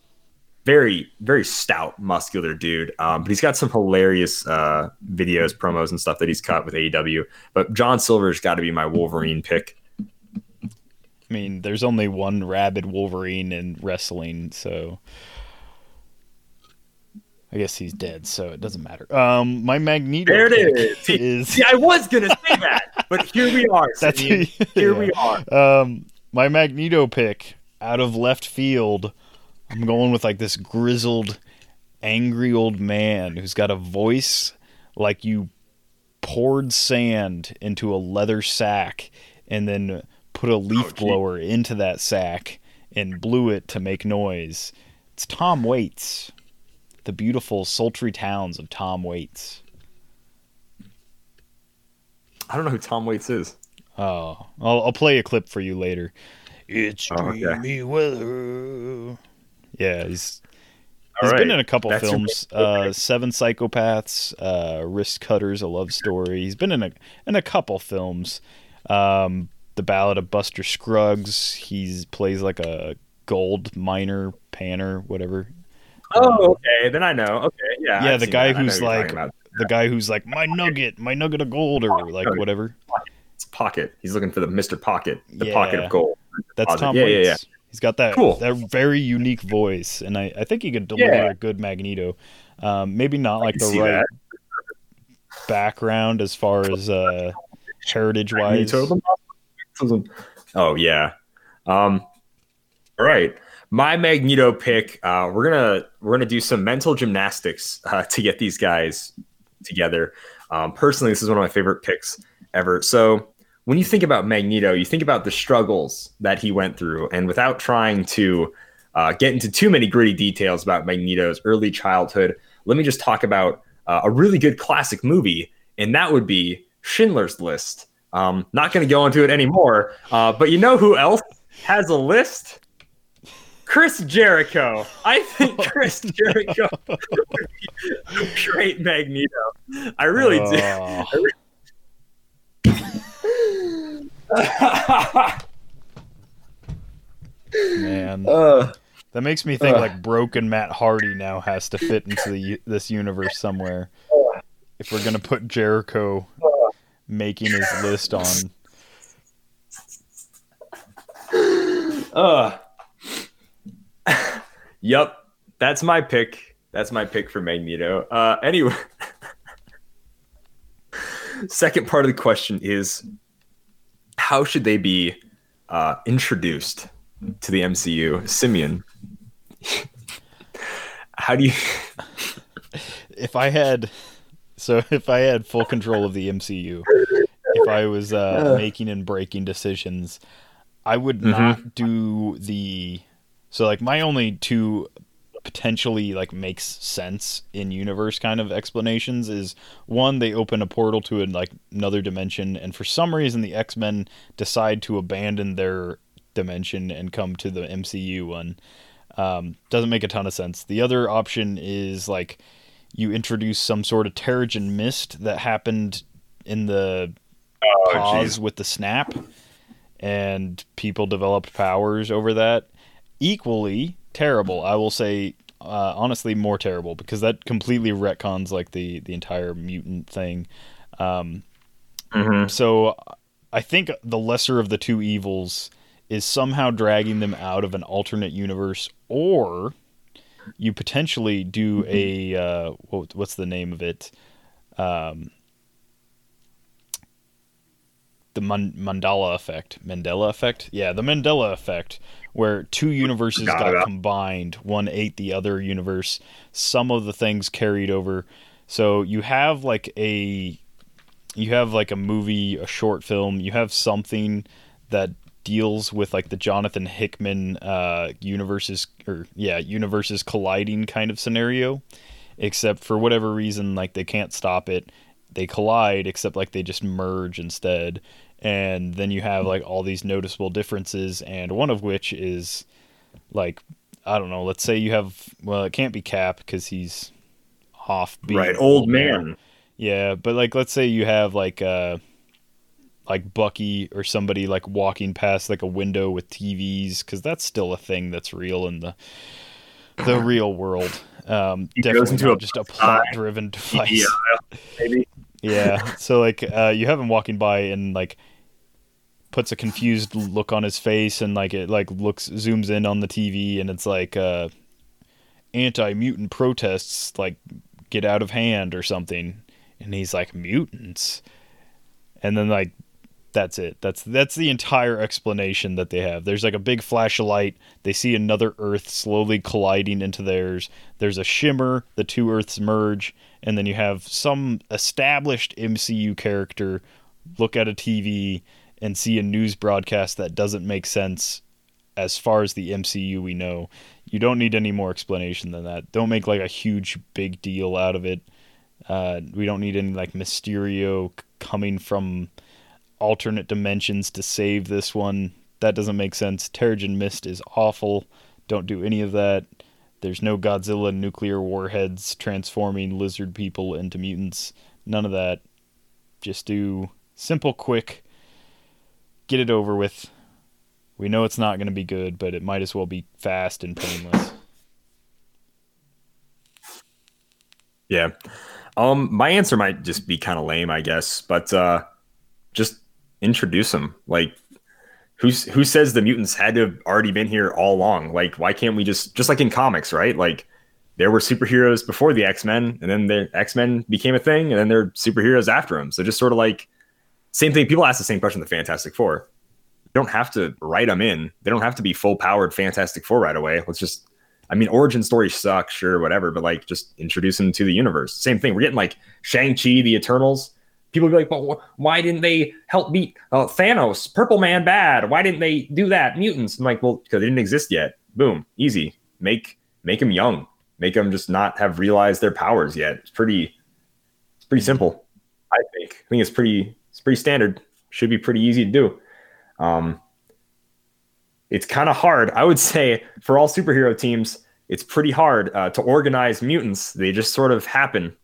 very very stout, muscular dude. Um, but he's got some hilarious uh, videos, promos, and stuff that he's cut with AEW. But John Silver's got to be my Wolverine pick. I mean, there's only one rabid Wolverine in wrestling, so I guess he's dead, so it doesn't matter. Um, my Magneto There it is. See, is see, I was gonna say that, but here we are. (laughs) That's Simeon. Here we (laughs) are. Um, my Magneto pick out of left field. I'm going with like this grizzled, angry old man who's got a voice like you poured sand into a leather sack and then put a leaf Oh, blower into that sack and blew it to make noise. It's Tom Waits. The beautiful, sultry towns of Tom Waits. I don't know who Tom Waits is. Oh, I'll, I'll play a clip for you later. It's Oh, okay. dreamy weather. Yeah, he's he's been right. in a couple That's films. Uh, Seven Psychopaths, uh, Wristcutters, a love story. He's been in a in a couple films. Um, the Ballad of Buster Scruggs. He plays like a gold miner, panner, whatever. Oh, okay. Then I know. Okay, yeah. yeah, I've the guy. Who's like the guy who's like my nugget, my nugget of gold, or like Okay. whatever. It's pocket. He's looking for the Mr. Pocket, the pocket of gold. That's. Tom Yeah, Waits. yeah, yeah. He's got that Cool. that very unique voice, and I, I think he could deliver Yeah. a good Magneto. Um, maybe not like the right that. background as far as uh, heritage wise. Oh yeah. Um. All right, my Magneto pick. Uh, we're gonna we're gonna do some mental gymnastics uh, to get these guys together. Um, personally, this is one of my favorite picks ever. So when you think about Magneto, you think about the struggles that he went through, and without trying to uh, get into too many gritty details about Magneto's early childhood, let me just talk about uh, a really good classic movie, and that would be Schindler's List. Um, not going to go into it anymore, uh, but you know who else has a list? Chris Jericho. I think (laughs) Chris Jericho (laughs) would be a great Magneto. I really do. I really- Man, Uh, that makes me think uh. like broken Matt Hardy now has to fit into the, this universe somewhere. If we're gonna put Jericho making his list on, uh. yep, that's my pick. That's my pick for Magneto. Uh, anyway, (laughs) second part of the question is how should they be uh, introduced to the MCU? Simeon, (laughs) how do you? (laughs) if I had, so if I had full control of the MCU, if I was uh, making and breaking decisions, I would not do the. So like my only two potentially like makes sense in universe kind of explanations is one they open a portal to like another dimension and for some reason the X-Men decide to abandon their dimension and come to the MCU one. Um, doesn't make a ton of sense. The other option is like you introduce some sort of Terrigen mist that happened in the Oh, pause with the snap and people developed powers over that. Equally terrible i will say uh, honestly more terrible because that completely retcons like the the entire mutant thing um, Mhm. so i think the lesser of the two evils is somehow dragging them out of an alternate universe or you potentially do a uh, what, what's the name of it um, the Man- Mandela effect. Mandela effect? Yeah, the Mandela effect, where two universes Got got combined. One ate the other universe. Some of the things carried over. So you have like a you have like a movie, a short film, you have something that deals with like the Jonathan Hickman uh universes or yeah, universes colliding kind of scenario. Except for whatever reason, like they can't stop it they collide except like they just merge instead and then you have like all these noticeable differences and one of which is like i don't know let's say you have well it can't be cap because he's off being Right, old man. yeah but like let's say you have like uh like bucky or somebody like walking past like a window with tvs because that's still a thing that's real in the the (laughs) real world um He goes into a just a plot driven (laughs) device aisle, maybe. yeah. So like uh, you have him walking by and like puts a confused look on his face and like it like looks zooms in on the TV and it's like uh anti mutant protests like get out of hand or something. And he's like mutants? And then like that's it. That's that's the entire explanation that they have. There's like a big flash of light. They see another earth slowly colliding into theirs. There's a shimmer. The two earths merge. And then you have some established MCU character look at a TV and see a news broadcast that doesn't make sense as far as the MCU we know. You don't need any more explanation than that. Don't make like a huge big deal out of it. Uh, we don't need any like Mysterio coming from alternate dimensions to save this one. That doesn't make sense. Terrigen Mist is awful. Don't do any of that. There's no Godzilla nuclear warheads transforming lizard people into mutants. None of that. Just do simple, quick, get it over with. We know it's not going to be good, but it might as well be fast and painless. Yeah. Um, my answer might just be kind of lame, I guess, but uh, just introduce them. Like, who's who says the mutants had to have already been here all along? Like, why can't we just just like in comics, right? Like, there were superheroes before the X Men, and then the X Men became a thing, and then there are superheroes after them. So just sort of like same thing. People ask the same question: the Fantastic Four. don't have to write them in. They don't have to be full powered Fantastic Four right away. Let's just, I mean, origin stories suck, sure, whatever, but like just introduce them to the universe. Same thing. We're getting like Shang-Chi, the Eternals. People be like, well, wh- why didn't they help beat uh, Thanos? Purple Man bad. Why didn't they do that? Mutants. I'm like, well, because they didn't exist yet. Boom, easy. Make make them young. Make them just not have realized their powers yet. It's pretty, it's pretty simple. I think. I think it's pretty, it's pretty standard. Should be pretty easy to do. Um, it's kind of hard. I would (laughs) say for all superhero teams, it's pretty hard uh, to organize mutants. They just sort of happen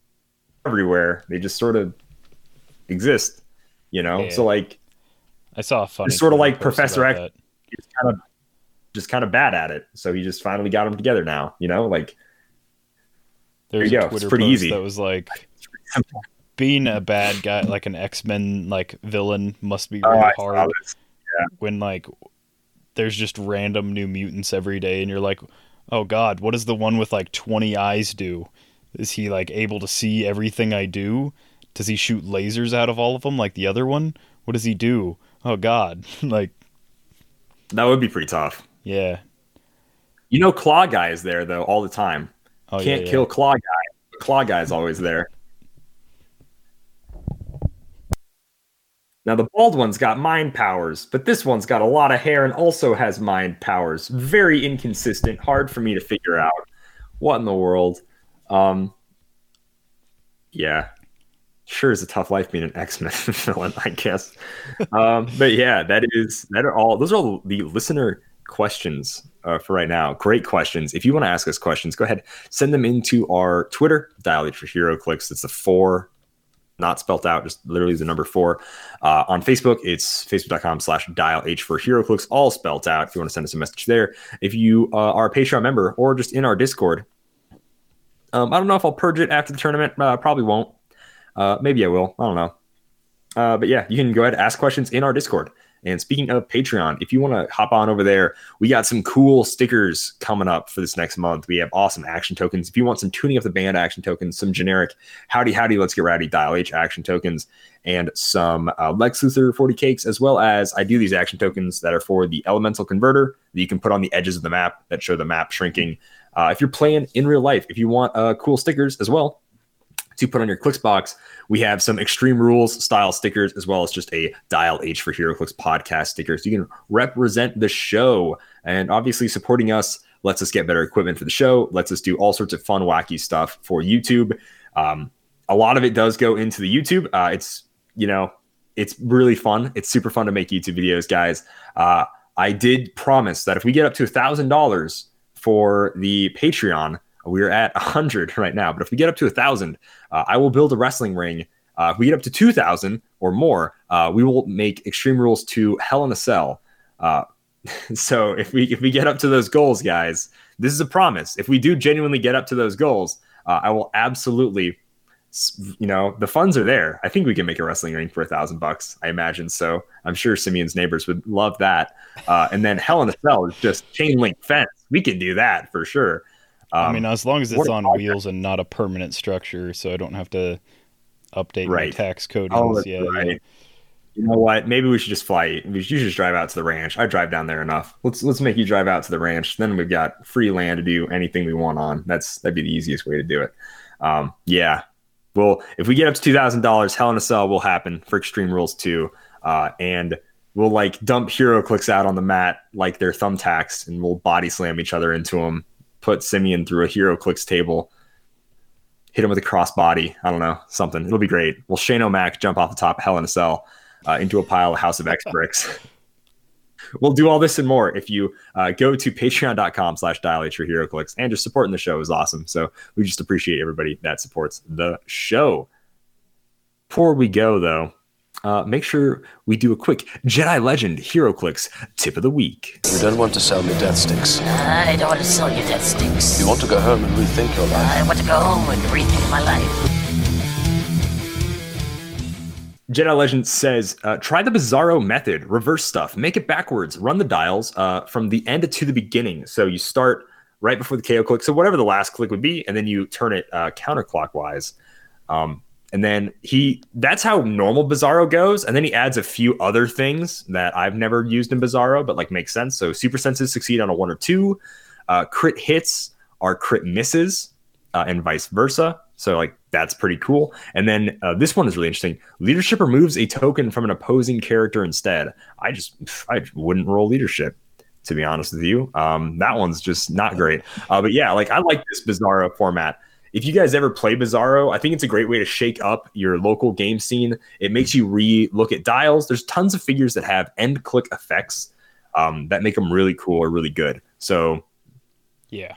everywhere. They just sort of exist, you know. Yeah. So like, I saw a funny. it's sort of like Professor X. he's kind of just kind of bad at it. So he just finally got them together now. You know, like There's you a go. It's Twitter pretty post easy. that was like (laughs) being a bad guy, like an X Men like villain, must be oh, really I saw hard this. when like there's just random new mutants every day, and you're like, oh god, what does the one with like 20 eyes do? Is he like able to see everything I do? Does he shoot lasers out of all of them like the other one? What does he do? Oh god, (laughs) like that would be pretty tough. yeah. You know, Claw Guy is there though all the time. Oh Can't yeah, yeah. kill Claw Guy. Claw Guy's always there. Now the bald one's got mind powers, but this one's got a lot of hair and also has mind powers. Very inconsistent, hard for me to figure out. What in the world? Um Yeah. Sure is a tough life being an X-Men (laughs) villain, I guess. Um, but yeah, that is that are all those are all the listener questions uh, for right now. Great questions. If you want to ask us questions, go ahead, send them into our Twitter, Dial H for HeroClix. It's the four, not spelt out, just literally the number four. Uh, on Facebook, it's facebook.com slash dial H for HeroClix, all spelt out. If you want to send us a message there. If you uh, are a Patreon member or just in our Discord, um, I don't know if I'll purge it after the tournament. Uh, probably won't. Uh, maybe I will. I don't know. Uh, but yeah, you can go ahead and ask questions in our Discord. And speaking of Patreon, if you want to hop on over there, we got some cool stickers coming up for this next month. We have awesome action tokens. If you want some tuning up the band action tokens, some generic howdy howdy, let's get rowdy dial H action tokens, and some uh, Lex Luthor 40 cakes, as well as I do these action tokens that are for the elemental converter that you can put on the edges of the map that show the map shrinking. Uh, if you're playing in real life, if you want uh, cool stickers as well, to put on your Clix box. We have some Extreme Rules style stickers, as well as just a Dial H for HeroClix podcast stickers. You can represent the show. And obviously, supporting us lets us get better equipment for the show, lets us do all sorts of fun, wacky stuff for YouTube. Um, a lot of it does go into the YouTube. Uh, it's, you know, it's really fun. It's super fun to make YouTube videos, guys. Uh, I did promise that if we get up to a thousand dollars for the Patreon, we're at 100 right now but if we get up to a thousand uh, i will build a wrestling ring. Uh, if we get up to 2000 or more uh, we will make extreme rules to hell in a cell. Uh, (laughs) so if we if we get up to those goals guys this is a promise. If we do genuinely get up to those goals uh, i will absolutely you know the funds are there. I think we can make a wrestling ring for a thousand bucks i imagine. So i'm sure simeon's neighbors would love that. Uh, and then hell in a cell is just chain link fence. We can do that for sure I Um, mean, as long as it's on wheels and not a permanent structure, so I don't have to update my tax codings. Oh, right. yeah. You know what? Maybe we should just fly. We should, you should just drive out to the ranch. I drive down there enough. Let's let's make you drive out to the ranch. Then we've got free land to do anything we want on. That's that'd be the easiest way to do it. Um, yeah. Well, if we get up to two thousand dollars, Hell in a Cell will happen for Extreme Rules two, uh, and we'll like dump HeroClix out on the mat like they're thumbtacks, and we'll body slam each other into them. Put Simeon through a HeroClix table. Hit him with a crossbody. I don't know something. It'll be great. Will Shane O'Mac jump off the top Hell in a Cell uh, into a pile of House of X bricks? (laughs) we'll do all this and more if you uh, go to patreon.com slash dial H for HeroClix and just supporting the show is awesome so we just appreciate everybody that supports the show before we go though uh, make sure we do a quick jedi legend HeroClix tip of the week You don't want to sell me death sticks. I don't want to sell you death sticks. You want to go home and rethink your life. I want to go home and rethink my life. Jedi Legend says, uh, try the Bizarro method, reverse stuff, make it backwards, run the dials uh, from the end to the beginning. So you start right before the KO click, so whatever the last click would be, and then you turn it uh, counterclockwise. Um, and then he that's how normal Bizarro goes. And then he adds a few other things that I've never used in Bizarro, but like makes sense. So super senses succeed on a one or two. Uh, crit hits are crit misses, uh, and vice versa. So like that's pretty cool. And then uh, this one is really interesting. Leadership removes a token from an opposing character instead. I just I wouldn't roll leadership to be honest with you. Um, that one's just not great. Uh, but yeah, like I like this Bizarro format if you guys ever play Bizarro, I think it's a great way to shake up your local game scene. It makes you re look at dials. There's tons of figures that have end click effects um, that make them really cool or really good. So, yeah,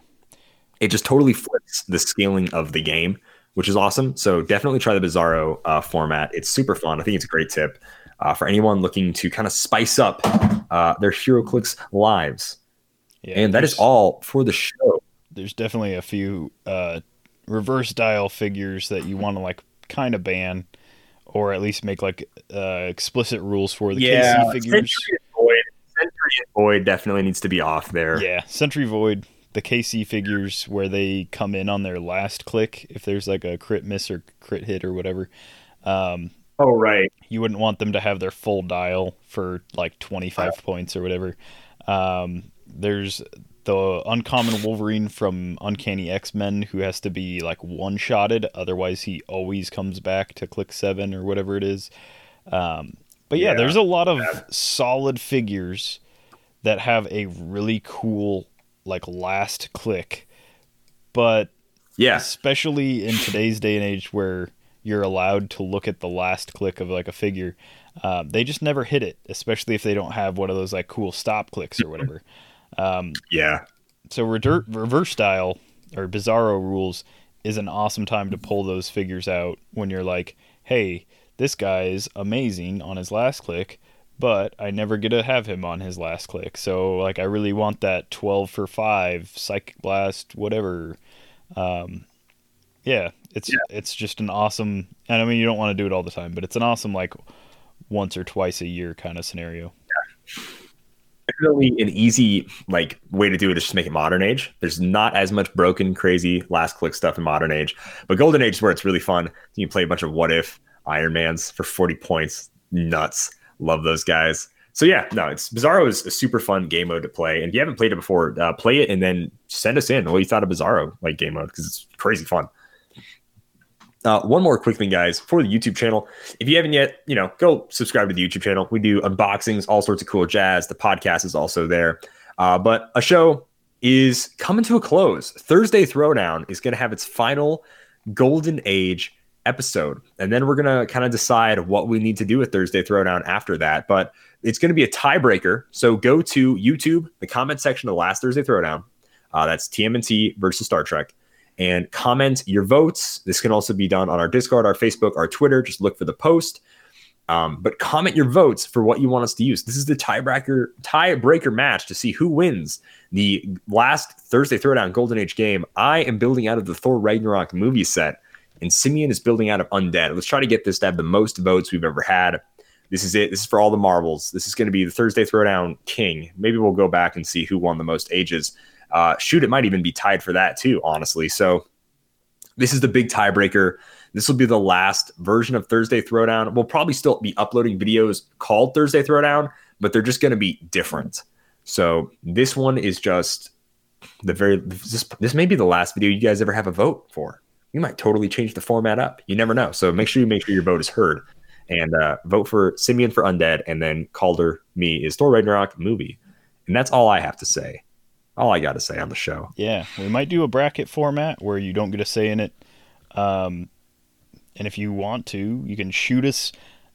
it just totally flips the scaling of the game, which is awesome. So, definitely try the Bizarro uh, format. It's super fun. I think it's a great tip uh, for anyone looking to kind of spice up uh, their HeroClix lives. Yeah, and that is all for the show. There's definitely a few uh, reverse dial figures that you want to like kind of ban or at least make like uh, explicit rules for the yeah, KC figures. Sentry Void. Sentry Void definitely needs to be off there. Yeah, Sentry Void, the KC figures where they come in on their last click if there's like a crit miss or crit hit or whatever. Um, oh right. You wouldn't want them to have their full dial for like 25 points or whatever. Um, there's the uncommon Wolverine from Uncanny X Men who has to be like one shotted, otherwise he always comes back to click seven or whatever it is. Um, but yeah, yeah, there's a lot of yeah. solid figures that have a really cool like last click, but yeah, especially in today's day and age where you're allowed to look at the last click of like a figure. Uh, they just never hit it, especially if they don't have one of those like cool stop clicks or whatever. (laughs) Um, yeah. So reverse style or Bizarro rules is an awesome time to pull those figures out when you're like, hey, this guy is amazing on his last click, but I never get to have him on his last click. So like I really want that 12 for 5 psychic blast whatever. Um, yeah, it's yeah. it's just an awesome and I mean you don't want to do it all the time, but it's an awesome like once or twice a year kind of scenario. Yeah definitely an easy like way to do it is just make it modern age. There's not as much broken, crazy last click stuff in modern age, but golden age is where it's really fun. You can play a bunch of what if Iron Mans for 40 points. Nuts. Love those guys. So yeah, no, it's Bizarro is a super fun game mode to play. And if you haven't played it before, uh, play it and then send us in what you thought of Bizarro like game mode because it's crazy fun. Uh, one more quick thing, guys, for the YouTube channel. If you haven't yet, you know, go subscribe to the YouTube channel. We do unboxings, all sorts of cool jazz. The podcast is also there. Uh, but a show is coming to a close. Thursday Throwdown is going to have its final Golden Age episode. And then we're going to kind of decide what we need to do with Thursday Throwdown after that. But it's going to be a tiebreaker. So go to YouTube, the comment section of the last Thursday Throwdown. Uh, that's TMNT versus Star Trek and comment your votes. This can also be done on our Discord, our Facebook, our Twitter. Just look for the post. Um, but comment your votes for what you want us to use. This is the tiebreaker tiebreaker match to see who wins the last Thursday Throwdown Golden Age game. I am building out of the Thor Ragnarok movie set, and Simeon is building out of Undead. Let's try to get this to have the most votes we've ever had. This is it. This is for all the marbles. This is going to be the Thursday Throwdown King. Maybe we'll go back and see who won the most ages. Uh, shoot, it might even be tied for that too, honestly. So this is the big tiebreaker. This will be the last version of Thursday Throwdown. We'll probably still be uploading videos called Thursday Throwdown, but they're just going to be different. So this one is just the very this, this may be the last video you guys ever have a vote for. We might totally change the format up. You never know. So make sure you make sure your vote is heard and uh, vote for Simeon for Undead and then Calder me is Thor Ragnarok movie. And that's all I have to say all I got to say on the show. Yeah, we might do a bracket format where you don't get a say in it. Um, and if you want to, you can shoot us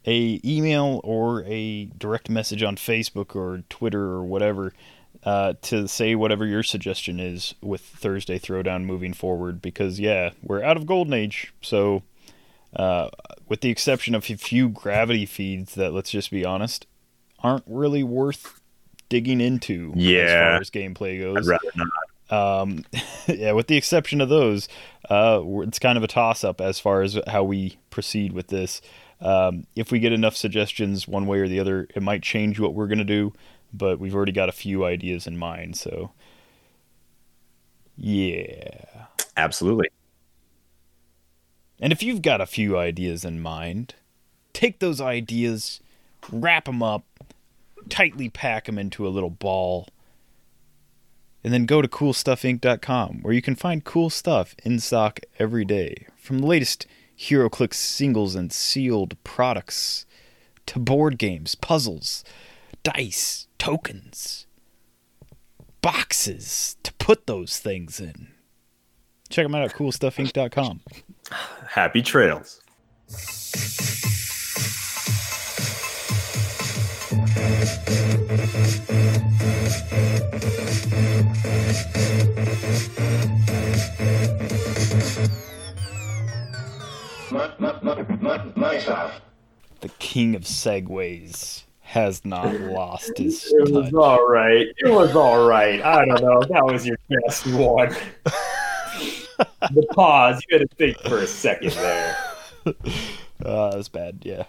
a email or a direct message on Facebook or Twitter or whatever uh, to say whatever your suggestion is with Thursday Throwdown moving forward. Because yeah, we're out of Golden Age, so uh, with the exception of a few gravity feeds that, let's just be honest, aren't really worth digging into yeah. as far as gameplay goes. I'd rather not. Um, (laughs) yeah, with the exception of those, uh, it's kind of a toss up as far as how we proceed with this. Um, if we get enough suggestions one way or the other, it might change what we're going to do, but we've already got a few ideas in mind. So, yeah. Absolutely. And if you've got a few ideas in mind, take those ideas, wrap them up, tightly pack them into a little ball, and then go to coolstuffinc.com where you can find cool stuff in stock every day. From the latest HeroClix singles and sealed products to board games, puzzles, dice, tokens, boxes to put those things in. Check them out at coolstuffinc.com. Happy trails. The king of segues has not (laughs) lost his It was touch. all right. It was all right. I don't know. That was your best one. (laughs) the pause. You had to think for a second there. (laughs) Uh, that's bad, yeah.